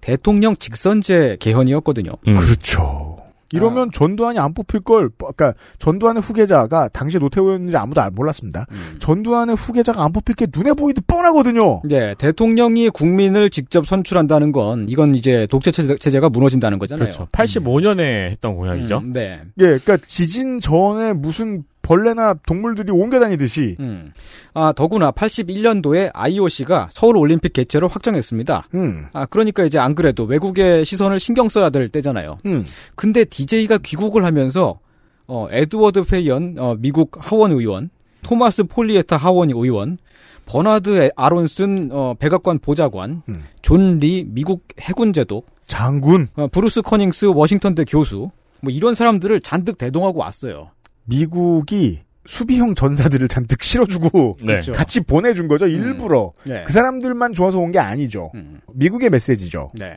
대통령 직선제 개헌이었거든요. 음. 그렇죠. 이러면 전두환이 안 뽑힐 걸, 그러니까 전두환의 후계자가 당시 노태우 였는지 아무도 알- 몰랐습니다. 음. 전두환의 후계자가 안 뽑힐 게 눈에 보이듯 뻔하거든요. 네, 대통령이 국민을 직접 선출한다는 건 이건 이제 독재 체제- 체제가 무너진다는 거잖아요. 그렇죠. 85년에 했던 공약이죠. 음, 네. 예, 그러니까 지진 전에 무슨 벌레나 동물들이 옮겨 다니듯이. 음. 아, 더구나 81년도에 IOC가 서울 올림픽 개최를 확정했습니다. 음. 아, 그러니까 이제 안 그래도 외국의 시선을 신경 써야 될 때잖아요. 음. 근데 DJ가 귀국을 하면서 어, 에드워드 페이언 어, 미국 하원 의원, 토마스 포글리에타 하원 의원, 버나드 에- 아론슨 어, 백악관 보좌관, 음. 존리 미국 해군 제독, 장군, 어, 브루스 커밍스 워싱턴대 교수, 뭐 이런 사람들을 잔뜩 대동하고 왔어요. 미국이 수비형 전사들을 잔뜩 [LAUGHS] 실어주고 네. 그렇죠. 같이 보내준 거죠 일부러 네. 그 사람들만 좋아서 온 게 아니죠 음. 미국의 메시지죠 네.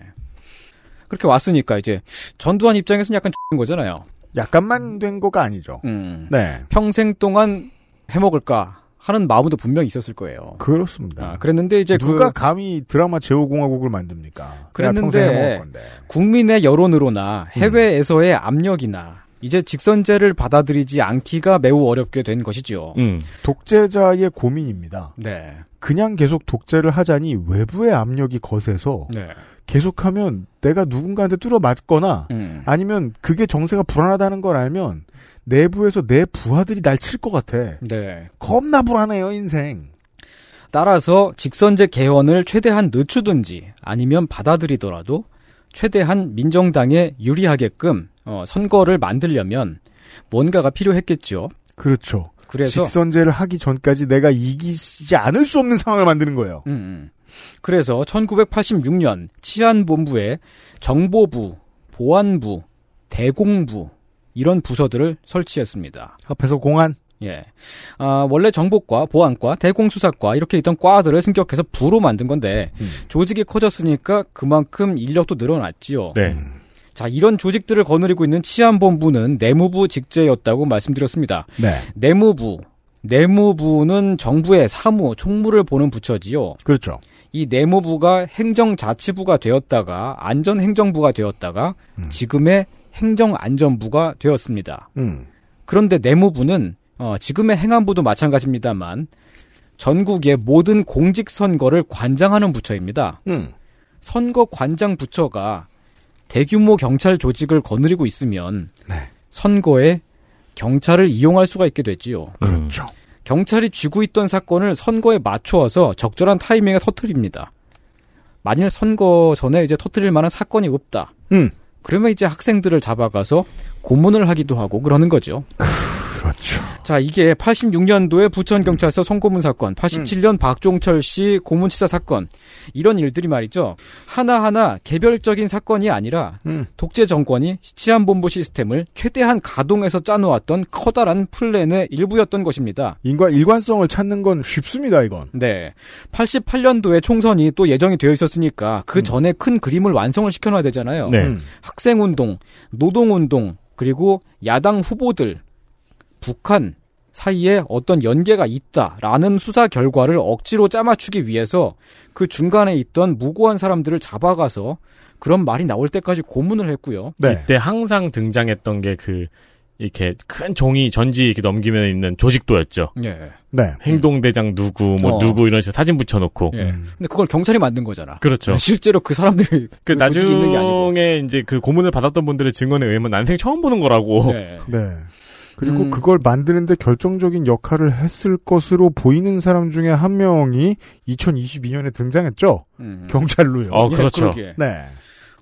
그렇게 왔으니까 이제 전두환 입장에서는 약간 [LAUGHS] X인 거잖아요. 약간만 된 거가 아니죠 음. 네 평생 동안 해먹을까 하는 마음도 분명히 있었을 거예요. 그렇습니다 아, 그랬는데 이제 누가 그 감히 드라마 제오공화국을 만듭니까 그냥 평생 해먹을 그랬는데 건데 국민의 여론으로나 해외에서의 압력이나 이제 직선제를 받아들이지 않기가 매우 어렵게 된 것이죠. 음. 독재자의 고민입니다 네. 그냥 계속 독재를 하자니 외부의 압력이 거세서 네. 계속하면 내가 누군가한테 뚫어 맞거나 음. 아니면 그게 정세가 불안하다는 걸 알면 내부에서 내 부하들이 날 칠 것 같아. 네. 겁나 불안해요, 인생. 따라서 직선제 개헌을 최대한 늦추든지 아니면 받아들이더라도 최대한 민정당에 유리하게끔 어, 선거를 만들려면 뭔가가 필요했겠죠. 그렇죠. 그래서 직선제를 하기 전까지 내가 이기지 않을 수 없는 상황을 만드는 거예요. 음, 음. 그래서 1986년 치안본부에 정보부, 보안부, 대공부 이런 부서들을 설치했습니다. 앞에서 공안. 예. 아, 원래 정보과, 보안과, 대공수사과 이렇게 있던 과들을 승격해서 부로 만든 건데 음. 조직이 커졌으니까 그만큼 인력도 늘어났지요. 네. 자, 이런 조직들을 거느리고 있는 치안본부는 내무부 직제였다고 말씀드렸습니다. 네. 내무부, 내무부는 정부의 사무, 총무를 보는 부처지요. 그렇죠. 이 내무부가 행정자치부가 되었다가 안전행정부가 되었다가 지금의 행정안전부가 되었습니다. 음. 그런데 내무부는 어, 지금의 행안부도 마찬가지입니다만 전국의 모든 공직 선거를 관장하는 부처입니다. 음. 선거 관장 부처가 대규모 경찰 조직을 거느리고 있으면 네. 선거에 경찰을 이용할 수가 있게 되지요. 그렇죠. 경찰이 쥐고 있던 사건을 선거에 맞추어서 적절한 타이밍에 터트립니다. 만일 선거 전에 이제 터트릴 만한 사건이 없다. 음. 그러면 이제 학생들을 잡아가서 고문을 하기도 하고 그러는 거죠. 그렇죠. 자, 이게 86년도에 부천경찰서 성고문 사건, 87년 음. 박종철 씨 고문치사 사건, 이런 일들이 말이죠. 하나하나 개별적인 사건이 아니라 음. 독재 정권이 치안본부 시스템을 최대한 가동해서 짜놓았던 커다란 플랜의 일부였던 것입니다. 인과 일관성을 찾는 건 쉽습니다, 이건. 네. 88년도에 총선이 또 예정이 되어 있었으니까 그 전에 큰 그림을 완성을 시켜놔야 되잖아요. 네. 음. 학생운동, 노동운동, 그리고 야당 후보들, 북한 사이에 어떤 연계가 있다라는 수사 결과를 억지로 짜맞추기 위해서 그 중간에 있던 무고한 사람들을 잡아가서 그런 말이 나올 때까지 고문을 했고요. 네. 이때 항상 등장했던 게 그 이렇게 큰 종이 전지 이렇게 넘기면 있는 조직도였죠. 네. 네. 행동대장 누구 뭐 어. 누구 이런 식으로 사진 붙여놓고. 예. 근데 그걸 경찰이 만든 거잖아. 그렇죠. [LAUGHS] 실제로 그 사람들이 그 조직이 있는 게 아니고. 나중에 이제 그 고문을 받았던 분들의 증언에 의하면 난생 처음 보는 거라고. 네. 네. 그리고 음. 그걸 만드는데 결정적인 역할을 했을 것으로 보이는 사람 중에 한 명이 2022년에 등장했죠. 음. 경찰로요. 어, 예, 그렇죠. 그러게. 네.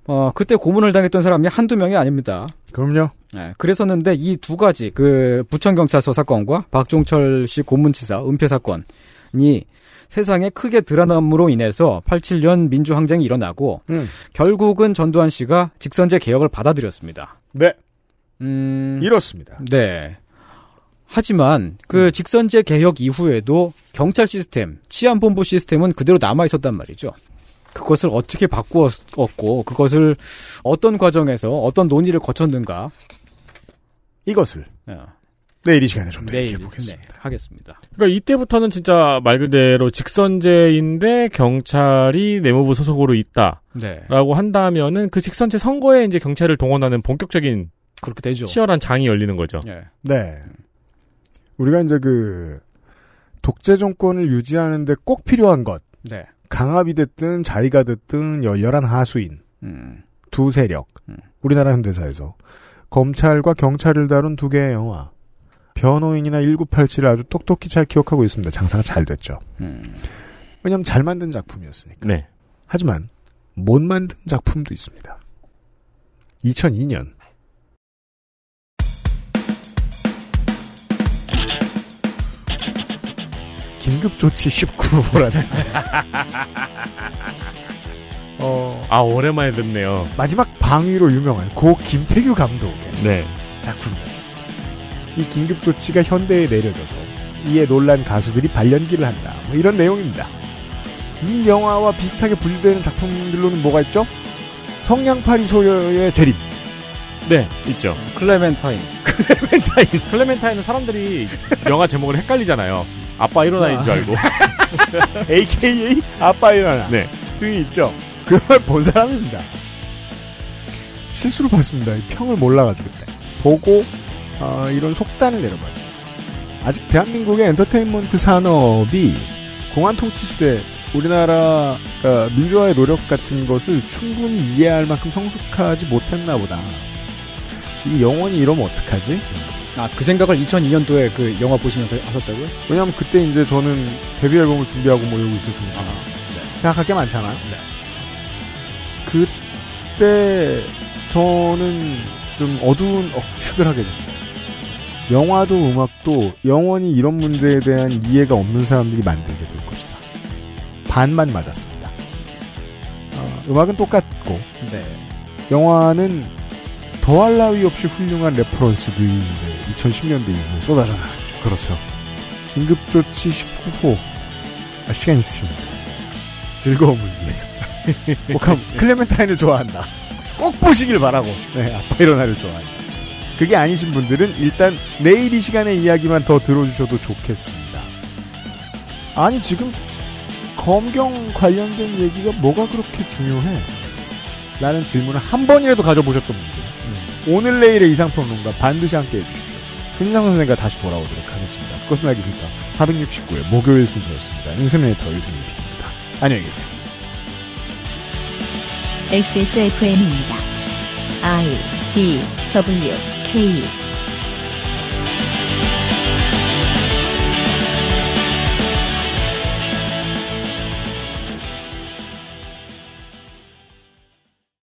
어, 그때 고문을 당했던 사람이 한두 명이 아닙니다. 그럼요. 네, 그랬었는데 이 두 가지 그 부천경찰서 사건과 박종철 씨 고문치사 은폐 사건이 세상에 크게 드러남으로 인해서 87년 민주항쟁이 일어나고 음. 결국은 전두환 씨가 직선제 개혁을 받아들였습니다. 네. 음, 이렇습니다. 네. 하지만 그 직선제 개혁 이후에도 경찰 시스템, 치안본부 시스템은 그대로 남아 있었단 말이죠. 그것을 어떻게 바꾸었고 그것을 어떤 과정에서 어떤 논의를 거쳤는가 이것을 어, 내일 이 시간에 좀 더 얘기해 보겠습니다. 네, 하겠습니다. 그러니까 이때부터는 진짜 말 그대로 직선제인데 경찰이 내무부 소속으로 있다라고 네. 한다면은 그 직선제 선거에 이제 경찰을 동원하는 본격적인 그렇게 되죠. 치열한 장이 열리는 거죠. 예. 네. 우리가 이제 그 독재 정권을 유지하는데 꼭 필요한 것. 네. 강압이 됐든 자의가 됐든 열렬한 하수인 음. 두 세력. 우리나라 현대사에서 검찰과 경찰을 다룬 두 개의 영화. 변호인이나 1987을 아주 똑똑히 잘 기억하고 있습니다. 장사가 잘 됐죠. 음. 왜냐하면 잘 만든 작품이었으니까. 네. 하지만 못 만든 작품도 있습니다. 2002년 긴급조치 19호라는 어, 아 오랜만에 듣네요. 마지막 방위로 유명한 고 김태규 감독의 네. 작품이었습니다. 이 긴급조치가 현대에 내려져서 이에 놀란 가수들이 발연기를 한다. 뭐 이런 내용입니다. 이 영화와 비슷하게 분류되는 작품들로는 뭐가 있죠? 성냥팔이 소녀의 재림. 네, 있죠. 클레멘타인. [LAUGHS] 클레멘타인. 클레멘타인은 사람들이 영화 제목을 헷갈리잖아요. 아빠 일어나인 줄 알고. [LAUGHS] AKA 아빠 일어나. 네. 등이 있죠. 그걸 본 사람입니다. 실수로 봤습니다. 이 평을 몰라가지고 그때. 보고 어, 이런 속단을 내려봤습니다. 아직 대한민국의 엔터테인먼트 산업이 공안 통치 시대 우리나라 어, 민주화의 노력 같은 것을 충분히 이해할 만큼 성숙하지 못했나 보다. 이 영원히 이러면 어떡하지? 아, 그 생각을 2002년도에 그 영화 보시면서 하셨다고요? 왜냐면 그때 이제 저는 데뷔 앨범을 준비하고 뭐 이러고 있었으니까 생각할 게 많잖아요. 그때 저는 좀 어두운 억측을 하게 됩니다. 영화도 음악도 영원히 이런 문제에 대한 이해가 없는 사람들이 만들게 될 것이다. 반만 맞았습니다. 어, 음악은 똑같고 네. 영화는 더할 나위 없이 훌륭한 레퍼런스들이 이제 2010년대 이후에 쏟아져 나왔죠. 그렇죠. 긴급조치 19호. 아, 시간 있으십니다. 즐거움을 위해서. [LAUGHS] 꼭 한, 클레멘타인을 좋아한다. 꼭 보시길 바라고. 네, 아빠 일어나를 좋아한다. 그게 아니신 분들은 일단 내일 이 시간의 이야기만 더 들어주셔도 좋겠습니다. 아니, 지금 검경 관련된 얘기가 뭐가 그렇게 중요해? 라는 질문을 한 번이라도 가져보셨던 분들. 오늘 내일의 이상평론가 반드시 함께 해주십시오. 김상 선생과 다시 돌아오도록 하겠습니다. 그것은 알기 싫다. 469의 목요일 순서였습니다. 인터네이터 유승민 PD입니다. 안녕히 계세요. XSFM입니다. I D W K